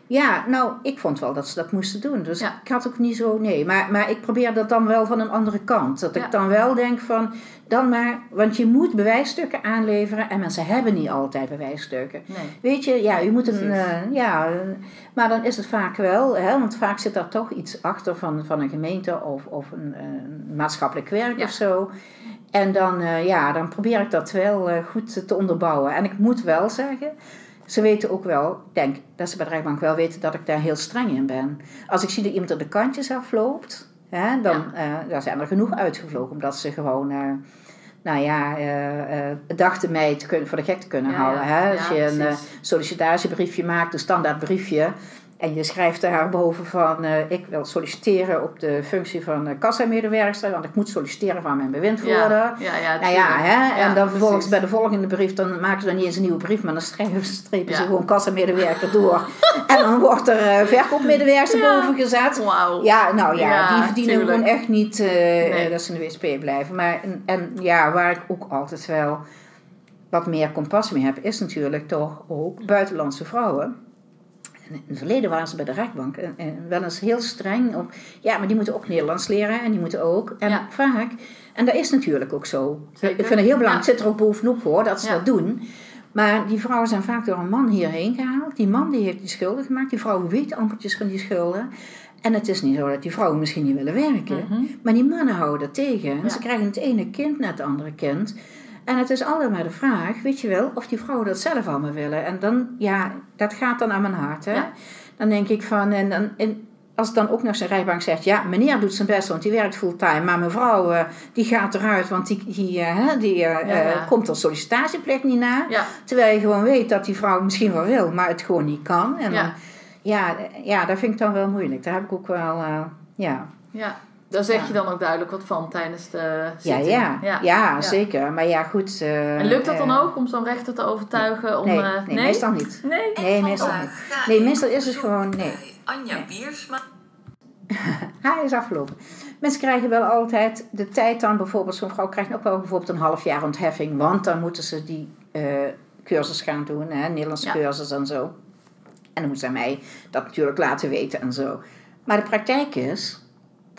Ja, nou, ik vond wel dat ze dat moesten doen. Dus Ja. ik had ook niet zo, nee. Maar, maar ik probeer dat dan wel van een andere kant. Dat Ja. ik dan wel denk van, dan maar, want je moet bewijsstukken aanleveren. En mensen hebben niet altijd bewijsstukken. Nee. Weet je, ja, je moet een, eh, ja, maar dan is het vaak wel, hè, want vaak zit daar toch iets achter van, van een gemeente of, of een, maatschappelijk werk Ja. of zo. En dan, eh, ja, dan probeer ik dat wel eh, goed te onderbouwen. En ik moet wel zeggen, ze weten ook wel, ik denk dat ze bij de rechtbank wel weten dat ik daar heel streng in ben. Als ik zie dat iemand er de kantjes afloopt, hè, dan eh, daar zijn er genoeg uitgevlogen, omdat ze gewoon... eh, nou ja, eh, dachten mij te kunnen, voor de gek te kunnen Ja, houden. Hè? Als je een sollicitatiebriefje maakt, een standaard briefje. En je schrijft daar boven van, eh, ik wil solliciteren op de functie van uh, kassamedewerkster, want ik moet solliciteren van mijn bewindvoerder. Ja, ja, ja, Nou ja, tuurlijk. hè? en Ja, dan vervolgens bij de volgende brief, dan maken ze dan niet eens een nieuwe brief, maar dan strepen, strepen ze Ja. gewoon kassamedewerker door. en dan wordt er eh verkoopmedewerkster Ja. boven gezet. Wauw. Ja, nou ja, Ja, die verdienen tuurlijk. gewoon echt niet Nee. eh, dat ze in de WSP blijven. Maar, en, en ja, waar ik ook altijd wel wat meer compassie mee heb, is natuurlijk toch ook buitenlandse vrouwen. In het verleden waren ze bij de rechtbank en, en wel eens heel streng op. Ja, maar die moeten ook Nederlands leren en die moeten ook. En Ja. vaak, en dat is natuurlijk ook zo. Zeker. Ik vind het heel belangrijk, het zit er ook bovenop hoor, dat ze Ja. dat doen. Maar die vrouwen zijn vaak door een man hierheen gehaald. Die man die heeft die schulden gemaakt. Die vrouwen weten ampertjes van die schulden. En het is niet zo dat die vrouwen misschien niet willen werken. Mhm. Maar die mannen houden dat tegen. En Ja. ze krijgen het ene kind na het andere kind. En het is altijd maar de vraag, weet je wel, of die vrouwen dat zelf allemaal willen. En dan, ja, dat gaat dan aan mijn hart. Hè? Ja. Dan denk ik van, en, dan, en als dan ook nog zijn rijbank zegt, ja, meneer doet zijn best, want die werkt fulltime. Maar mevrouw, eh, die gaat eruit, want die, die, hè, die eh, Ja, ja. komt er sollicitatieplicht niet na. Ja, Terwijl je gewoon weet dat die vrouw misschien wel wil, maar het gewoon niet kan. En Ja. dan, ja, ja, dat vind ik dan wel moeilijk. Daar heb ik ook wel, ja. ja. Daar zeg Ja. je dan ook duidelijk wat van tijdens de Ja, zitting. ja, ja, Ja. zeker. Maar ja, goed. eh, En lukt dat dan eh, ook om zo'n rechter te overtuigen om... Nee, eh, nee, meestal niet. Nee? Nee, meestal niet. Nee, meestal is het gewoon, nee. Anja Biersma. Hij is afgelopen. Mensen krijgen wel altijd de tijd dan bijvoorbeeld, zo'n vrouw krijgt ook wel bijvoorbeeld een half jaar ontheffing, want dan moeten ze die eh, cursus gaan doen, hè, Nederlandse Ja. cursus en zo. En dan moet zij mij dat natuurlijk laten weten en zo. Maar de praktijk is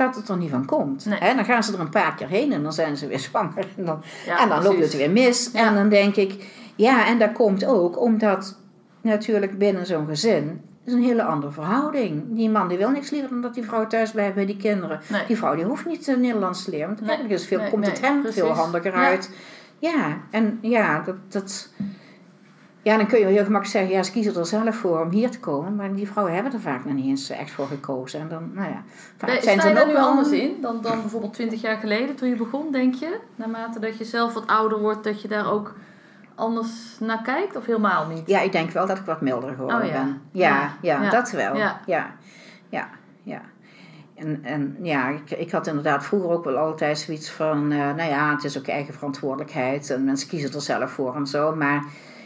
dat het er niet van komt. Nee. Dan gaan ze er een paar keer heen en dan zijn ze weer zwanger. En dan, Ja, en dan loopt het weer mis. Ja. En dan denk ik, ja, en dat komt ook omdat natuurlijk binnen zo'n gezin is een hele andere verhouding. Die man die wil niks liever dan dat die vrouw thuis blijft bij die kinderen. Nee. Die vrouw die hoeft niet Nederlands te leren. Want Nee. eigenlijk is veel, Nee, komt het hem precies. veel handiger uit. Ja, en ja, dat... dat ja, dan kun je heel gemakkelijk zeggen, ja, ze kiezen er zelf voor om hier te komen. Maar die vrouwen hebben er vaak nog niet eens echt voor gekozen. En dan, nou ja, vaak zijn Sta ze je ook nu anders in dan, dan bijvoorbeeld 20 jaar geleden toen je begon, denk je? Naarmate dat je zelf wat ouder wordt, dat je daar ook anders naar kijkt? Of helemaal niet? Ja, ik denk wel dat ik wat milder geworden Oh, ja. ben. Ja, ja, Ja. dat wel. Ja. Ja, ja, ja. En, en ja, ik, ik had inderdaad vroeger ook wel altijd zoiets van, eh, nou ja, het is ook eigen verantwoordelijkheid en mensen kiezen er zelf voor en zo. Maar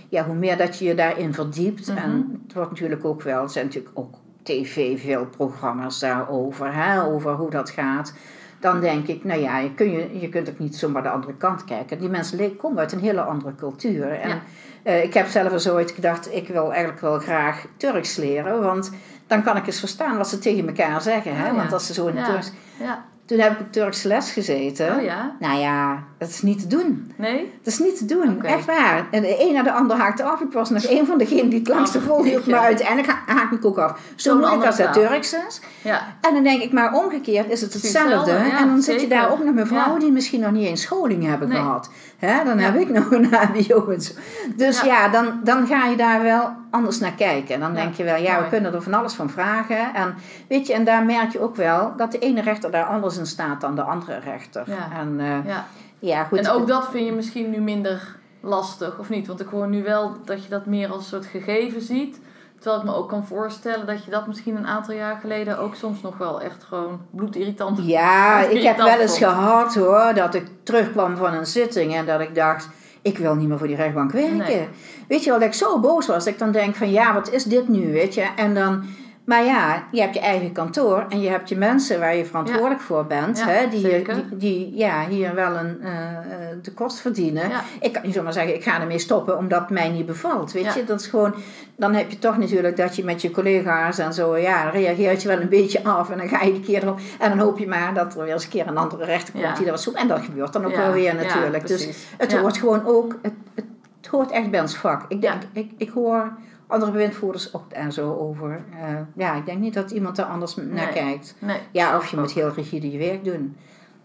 ja, hoe meer dat je je daarin verdiept, Mhm. en het wordt natuurlijk ook wel, er zijn natuurlijk ook tv veel programma's daarover, hè, over hoe dat gaat. Dan denk ik, nou ja, je, kun je, je kunt ook niet zomaar de andere kant kijken. Die mensen komen uit een hele andere cultuur. En Ja. eh, ik heb zelf eens ooit gedacht, ik wil eigenlijk wel graag Turks leren, want dan kan ik eens verstaan wat ze tegen elkaar zeggen. Hè? Ja. Want als ze zo in het. Turks... Ja. Toen heb ik op Turkse les gezeten. Oh ja? Nou ja, dat is niet te doen. Nee? Dat is niet te doen, echt waar. En de een na de ander haakte af. Ik was nog een van degenen die het langste Oh, volhield. jeetje. Maar uiteindelijk ha- haakte ik ook af. Zo moeilijk als dat. Turks is. Ja. En dan denk ik, maar omgekeerd is het hetzelfde. ja, en dan zit je daar ook nog met vrouwen die misschien nog niet eens scholing hebben Nee. gehad. Hè, dan heb ik nog een HBO en zo. Dus Ja. ja, dan, dan ga je daar wel anders naar kijken. En dan Ja, denk je wel, ja, we kunnen er van alles van vragen. En weet je, en daar merk je ook wel dat de ene rechter daar anders in staat dan de andere rechter. Ja. En eh, ja. ja, goed. En ook dat vind je misschien nu minder lastig, of niet? Want ik hoor nu wel dat je dat meer als een soort gegeven ziet. Terwijl ik me ook kan voorstellen dat je dat misschien een aantal jaar geleden ook soms nog wel echt gewoon bloedirritant Ja, ik heb wel eens vond. gehad hoor, dat ik terugkwam van een zitting en dat ik dacht, ik wil niet meer voor die rechtbank werken. Nee. Weet je wel, dat ik zo boos was, dat ik dan denk van ja, wat is dit nu, weet je? En dan, maar ja, je hebt je eigen kantoor en je hebt je mensen waar je verantwoordelijk voor bent, Ja, hè, die, hier- zeker. die, die ja, hier wel een eh, eh, tekort verdienen. Ja. Ik kan niet zomaar zeggen, ik ga ermee stoppen omdat het mij niet bevalt. Weet je, dat is gewoon, dan heb je toch natuurlijk dat je met je collega's en zo, ja, reageert je wel een beetje af en dan ga je een keer erop. En dan hoop je maar dat er weer eens een keer een andere rechter komt die dat was En dat gebeurt dan ook wel weer natuurlijk. dus het hoort gewoon ook, het, het, het hoort echt bij ons vak. Ik denk, ik, ik hoor andere bewindvoerders ook en zo over. Eh, ja, ik denk niet dat iemand daar anders naar Nee. kijkt. Nee. Ja, of je moet heel rigide je werk doen.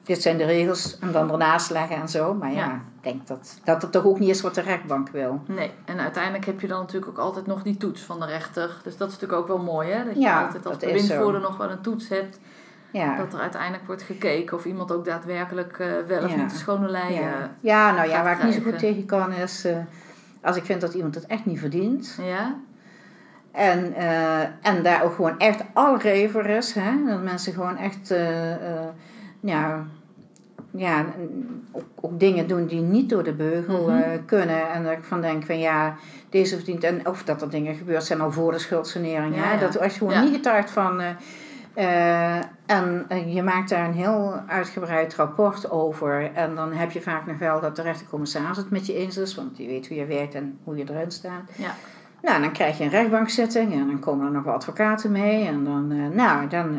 Dit zijn de regels en dan ernaast leggen en zo. Maar ja, Ja. ik denk dat, dat het toch ook niet is wat de rechtbank wil. Nee, en uiteindelijk heb je dan natuurlijk ook altijd nog die toets van de rechter. Dus dat is natuurlijk ook wel mooi, hè? Dat je Ja, altijd als bewindvoerder nog wel een toets hebt. Ja. Dat er uiteindelijk wordt gekeken of iemand ook daadwerkelijk eh, wel of Ja. niet de schone eh, Ja. ja, nou ja, waar ik niet zo goed tegen kan is... eh, als ik vind dat iemand het echt niet verdient... ja? En, eh, en daar ook gewoon echt al rever is. Hè? Dat mensen gewoon echt eh, eh, ja, ja, ook, ook dingen doen die niet door de beugel Mhm. eh, kunnen. En dat ik van denk van ja, deze verdient. En of dat er dingen gebeurd zijn al voor de schuldsanering. Ja. Dat als je gewoon niet getuigt van. Eh, en eh, je maakt daar een heel uitgebreid rapport over. En dan heb je vaak nog wel dat de rechtercommissaris het met je eens is. Want die weet hoe je werkt en hoe je erin staat. Ja. Nou, dan krijg je een rechtbankzitting en dan komen er nog wat advocaten mee. En dan, eh, nou, dan,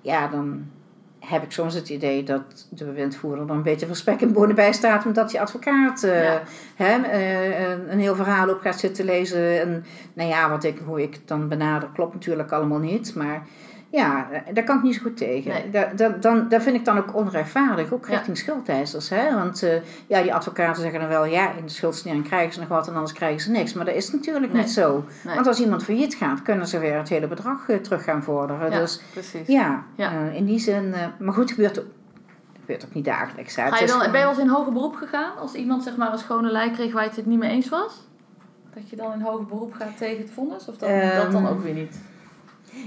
ja, dan heb ik soms het idee dat de bewindvoerder er een beetje van spek en bonen bij staat. Omdat die advocaat Ja. hè, een- een heel verhaal op gaat zitten lezen. En nou ja, wat ik, hoe ik dan benader klopt natuurlijk allemaal niet. Maar ja, eh, daar kan ik niet zo goed tegen. Nee. Da, da, dan, dat vind ik dan ook onrechtvaardig, ook Ja. richting schuldeisers. Hè? Want eh, ja, die advocaten zeggen dan wel, ja, in de schuldsnering krijgen ze nog wat en anders krijgen ze niks. Maar dat is natuurlijk Nee. niet zo. Nee. Want als iemand failliet gaat, kunnen ze weer het hele bedrag eh, terug gaan vorderen. Ja, Dus precies. ja, Ja. in die zin. maar goed, het gebeurt ook, het gebeurt ook niet dagelijks. Hè. Ga je dan, ben je wel eens in hoger beroep gegaan? Als iemand zeg maar een schone lei kreeg waar je het niet mee eens was? Dat je dan in hoger beroep gaat tegen het vonnis? Of dat, dat dan Ehm, ook weer niet?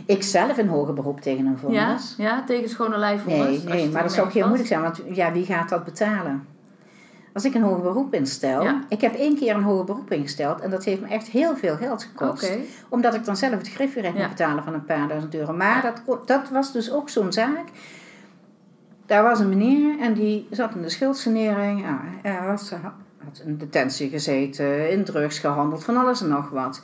Ik zelf in hoger beroep tegen een Ja, vonnis. ja, tegen schone lei vonnis? Nee, nee maar dat zou ook heel moeilijk zijn, want ja, wie gaat dat betalen? Als ik een hoger beroep instel, Ja. ik heb één keer een hoger beroep ingesteld en dat heeft me echt heel veel geld gekost. Omdat ik dan zelf het griffierecht Ja. moet betalen van een paar duizend euro. Maar Ja. dat, dat was dus ook zo'n zaak. Daar was een meneer en die zat in de schuldsanering. Ja, hij was, had in detentie gezeten, in drugs gehandeld, van alles en nog wat.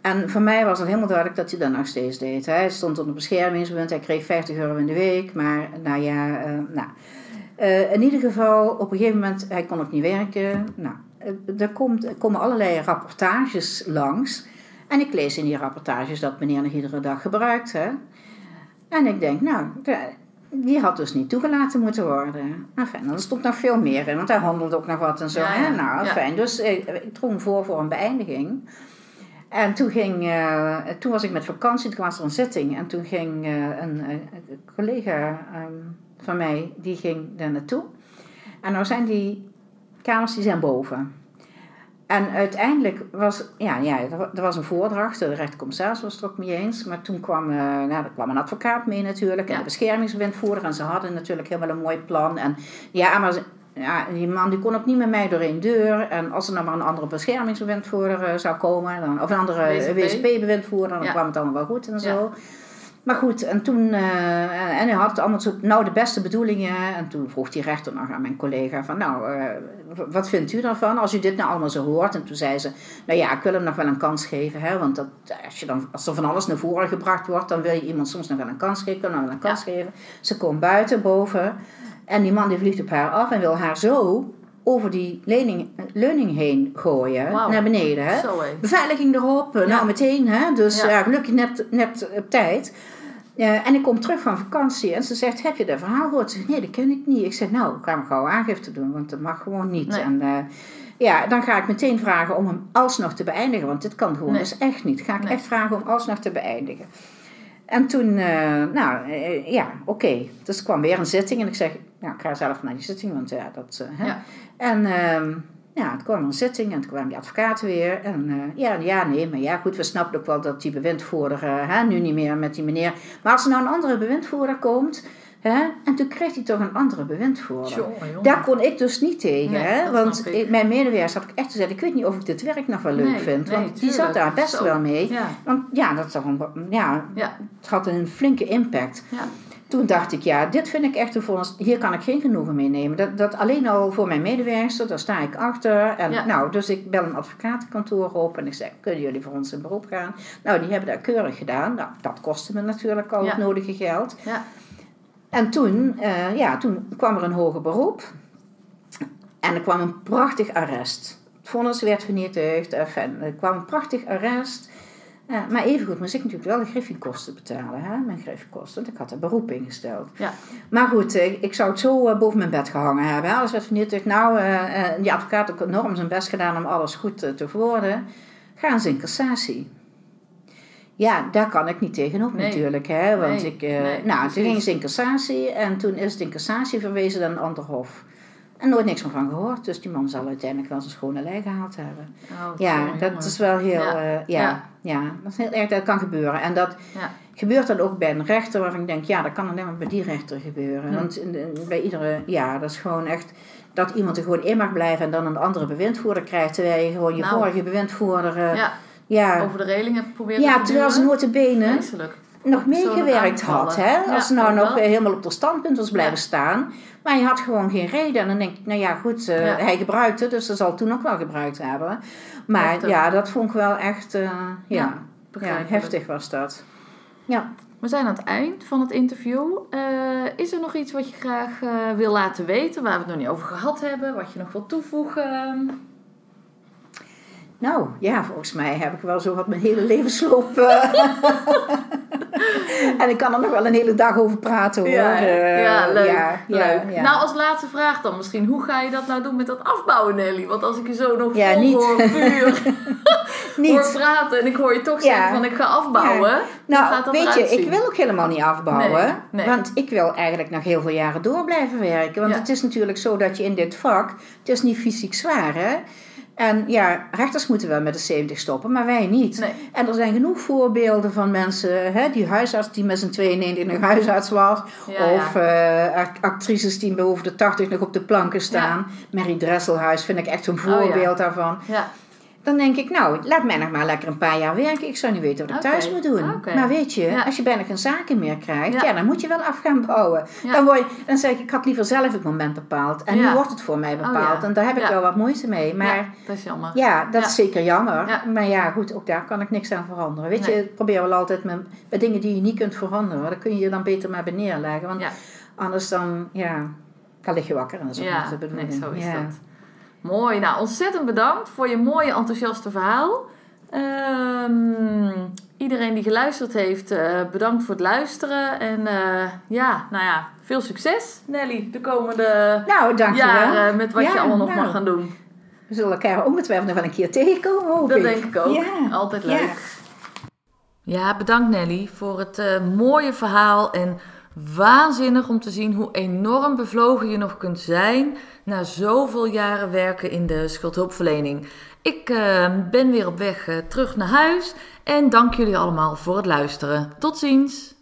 En voor mij was het helemaal duidelijk dat hij dat nog steeds deed. Hij stond onder beschermingsbewind, hij kreeg 50 euro in de week. Maar nou ja, eh, nou. Eh, in ieder geval, op een gegeven moment, hij kon ook niet werken. Nou, eh, er, komt, er komen allerlei rapportages langs. En ik lees in die rapportages dat meneer nog iedere dag gebruikt. Hè? En ik denk, nou, die had dus niet toegelaten moeten worden. Enfin, er stond nog veel meer in, want hij handelde ook nog wat en zo. Ja, hè? ja. Nou, Ja. fijn. Dus eh, ik drong voor voor een beëindiging. En toen, ging, eh, toen was ik met vakantie, toen was er een zitting. En toen ging eh, een, eh, een collega ehm, van mij, die ging daar naartoe. En nou zijn die kamers, die zijn boven. En uiteindelijk was, ja, ja, er wa- was een voordracht, de rechtercommissaris was het ook mee eens. Maar toen kwam, nou, er kwam een advocaat mee natuurlijk en Ja. de beschermingsbewindvoerder. En ze hadden natuurlijk helemaal een mooi plan. En ja, maar ja, die man die kon ook niet met mij door één deur. En als er nou maar een andere beschermingsbewindvoerder eh, zou komen, dan, of een andere WSP. WSP-bewindvoerder, dan Ja. kwam het allemaal wel goed en zo. Maar goed, en toen, eh, en hij had allemaal zo, nou de beste bedoelingen. En toen vroeg die rechter nog aan mijn collega van, nou, eh, wat vindt u daarvan als u dit nou allemaal zo hoort? En toen zei ze, nou ja, ik wil hem nog wel een kans geven. Hè? Want dat, als, je dan, als er van alles naar voren gebracht wordt, dan wil je iemand soms nog wel een kans geven. Ik wil hem nog wel een kans geven. Ze komt buiten, boven. En die man die vliegt op haar af en wil haar zo over die lening, leuning heen gooien, naar beneden. Hè? Zo. Beveiliging erop, eh, Ja. nou meteen. Hè? Dus Ja. ja. gelukkig net, net op tijd. Eh, en ik kom terug van vakantie en ze zegt, heb je dat verhaal gehoord? Ze zegt, nee, dat ken ik niet. Ik zeg, nou, ik ga hem gauw aangifte doen, want dat mag gewoon niet. Nee. En eh, ja, dan ga ik meteen vragen om hem alsnog te beëindigen, want dit kan gewoon Nee. dus echt niet. Ga ik Nee. echt vragen om alsnog te beëindigen. En toen, eh, nou, eh, ja, oké. Dus kwam weer een zitting en ik zeg, nou, ik ga zelf naar die zitting, want ja, dat... eh, hè. Ja. En ehm, ja, toen kwam een zitting en toen kwamen die advocaten weer. En eh, ja, ja, nee, maar ja, goed, we snappen ook wel dat die bewindvoerder, eh, hè, nu niet meer met die meneer. Maar als er nou een andere bewindvoerder komt, hè, en toen kreeg hij toch een andere bewindvoerder. Jongen, jongen. Daar kon ik dus niet tegen, Nee, hè? want ik. mijn medewerkers had ik echt gezegd, ik weet niet of ik dit werk nog wel leuk Nee, vind. nee, want die zat daar best Zo. wel mee. Ja, Want ja, dat is toch een, ja, ja, het had een flinke impact. ja. Toen dacht ik, ja, dit vind ik echt een vonnis. Hier kan ik geen genoegen mee nemen. Dat, dat alleen al voor mijn medewerkster, daar sta ik achter. En Ja. nou, dus ik bel een advocatenkantoor op en ik zeg, kunnen jullie voor ons in beroep gaan? Nou, die hebben dat keurig gedaan. Nou, dat kostte me natuurlijk al het nodige geld. Ja. En toen, eh, ja, toen kwam er een hoger beroep. En er kwam een prachtig arrest. Het vonnis werd vernietigd. Enfin, er kwam een prachtig arrest. Eh, maar evengoed moest ik natuurlijk wel de griffiekosten betalen. Hè? Mijn griffiekosten, want ik had er beroep ingesteld. Ja. Maar goed, eh, ik zou het zo eh, boven mijn bed gehangen hebben. Alles werd vernietigd. Nou, die advocaat heeft ook enorm zijn best gedaan om alles goed te verwoorden. Gaan ze in cassatie. Ja, daar kan ik niet tegenop Nee. natuurlijk. Hè? Want Nee, ik, eh, nee, nou, toen gingen ze in cassatie en toen is het in cassatie verwezen naar een ander hof. En nooit niks meer van gehoord. Dus die man zal uiteindelijk wel zijn schone lei gehaald hebben. Oh, Ja, dat jongen. is wel heel, Ja. ja, ja, Ja. ja. dat is heel erg, dat kan gebeuren. En dat Ja. gebeurt dan ook bij een rechter waarvan ik denk, ja, dat kan alleen maar bij die rechter gebeuren. Hm. Want bij iedere, ja, dat is gewoon echt dat iemand er gewoon in mag blijven en dan een andere bewindvoerder krijgt, terwijl je gewoon je Nou. vorige bewindvoerder, eh, Ja, ja, over de reling proberen ja, te terwijl ze notabene Vreselijk. nog meegewerkt had. Hè? Ja, Als ze nou nog wel. helemaal op de standpunt was blijven Ja. staan. Maar je had gewoon geen reden. En dan denk ik, nou ja, goed, eh, Ja. hij gebruikte, het, dus ze zal toen ook wel gebruikt hebben. Maar Heftig. ja, dat vond ik wel echt, eh, ja, Ja, ja, heftig was dat. Ja. We zijn aan het eind van het interview. Eh, is er nog iets wat je graag wil laten weten, waar we het nog niet over gehad hebben, wat je nog wil toevoegen? Nou, ja, volgens mij heb ik wel zo wat mijn hele levensloop. eh, en ik kan er nog wel een hele dag over praten hoor. Ja, Eh, ja, leuk. ja, ja, leuk. ja. Nou, als laatste vraag dan misschien. Hoe ga je dat nou doen met dat afbouwen, Nelly? Want als ik je zo nog Ja, vol niet. hoor vuur hoor Niet. praten en ik hoor je toch Ja. zeggen van ik ga afbouwen. Gaat Nou, dat weet je, ik wil ook helemaal niet afbouwen. Nee, nee. Want ik wil eigenlijk nog heel veel jaren door blijven werken. Want Ja. het is natuurlijk zo dat je in dit vak, het is niet fysiek zwaar hè. En ja, rechters moeten wel met de 70 stoppen, maar wij niet. Nee. En er zijn genoeg voorbeelden van mensen, hè, die huisarts die met zijn 92 nog huisarts was. Ja, of ja. eh, act- actrices die boven de 80 nog op de planken staan. Mary Dresselhuis vind ik echt een Oh, voorbeeld daarvan. Ja, Dan denk ik, nou, laat mij nog maar lekker een paar jaar werken. Ik zou niet weten wat ik thuis moet doen. Maar weet je, Ja. als je bijna geen zaken meer krijgt, Ja. ja. dan moet je wel af gaan bouwen. Ja. Dan, word je, dan zeg ik, ik had liever zelf het moment bepaald. En nu wordt het voor mij Oh, bepaald. En daar heb ik wel wat moeite mee. Maar dat is jammer. dat Ja. is zeker jammer. Ja. Maar ja, goed, ook daar kan ik niks aan veranderen. Weet Nee. je, ik probeer wel altijd met, bij dingen die je niet kunt veranderen. Dan kun je je dan beter maar neerleggen. Want anders dan, ja, dan lig je wakker. En dat is ook niet de bedoeling. nee, zo is dat. Mooi. Nou, ontzettend bedankt voor je mooie, enthousiaste verhaal. Ehm, iedereen die geluisterd heeft, eh, bedankt voor het luisteren. En eh, ja, nou ja, veel succes, Nelly, de komende Nou, jaren met wat je allemaal nog nou. mag gaan doen. We zullen elkaar ongetwijfeld nog wel een keer tegenkomen, hoop Dat ik. denk ik ook. Ja. Altijd leuk. Ja, bedankt Nelly voor het eh, mooie verhaal en Waanzinnig om te zien hoe enorm bevlogen je nog kunt zijn na zoveel jaren werken in de schuldhulpverlening. Ik uh, ben weer op weg uh, terug naar huis en dank jullie allemaal voor het luisteren. Tot ziens!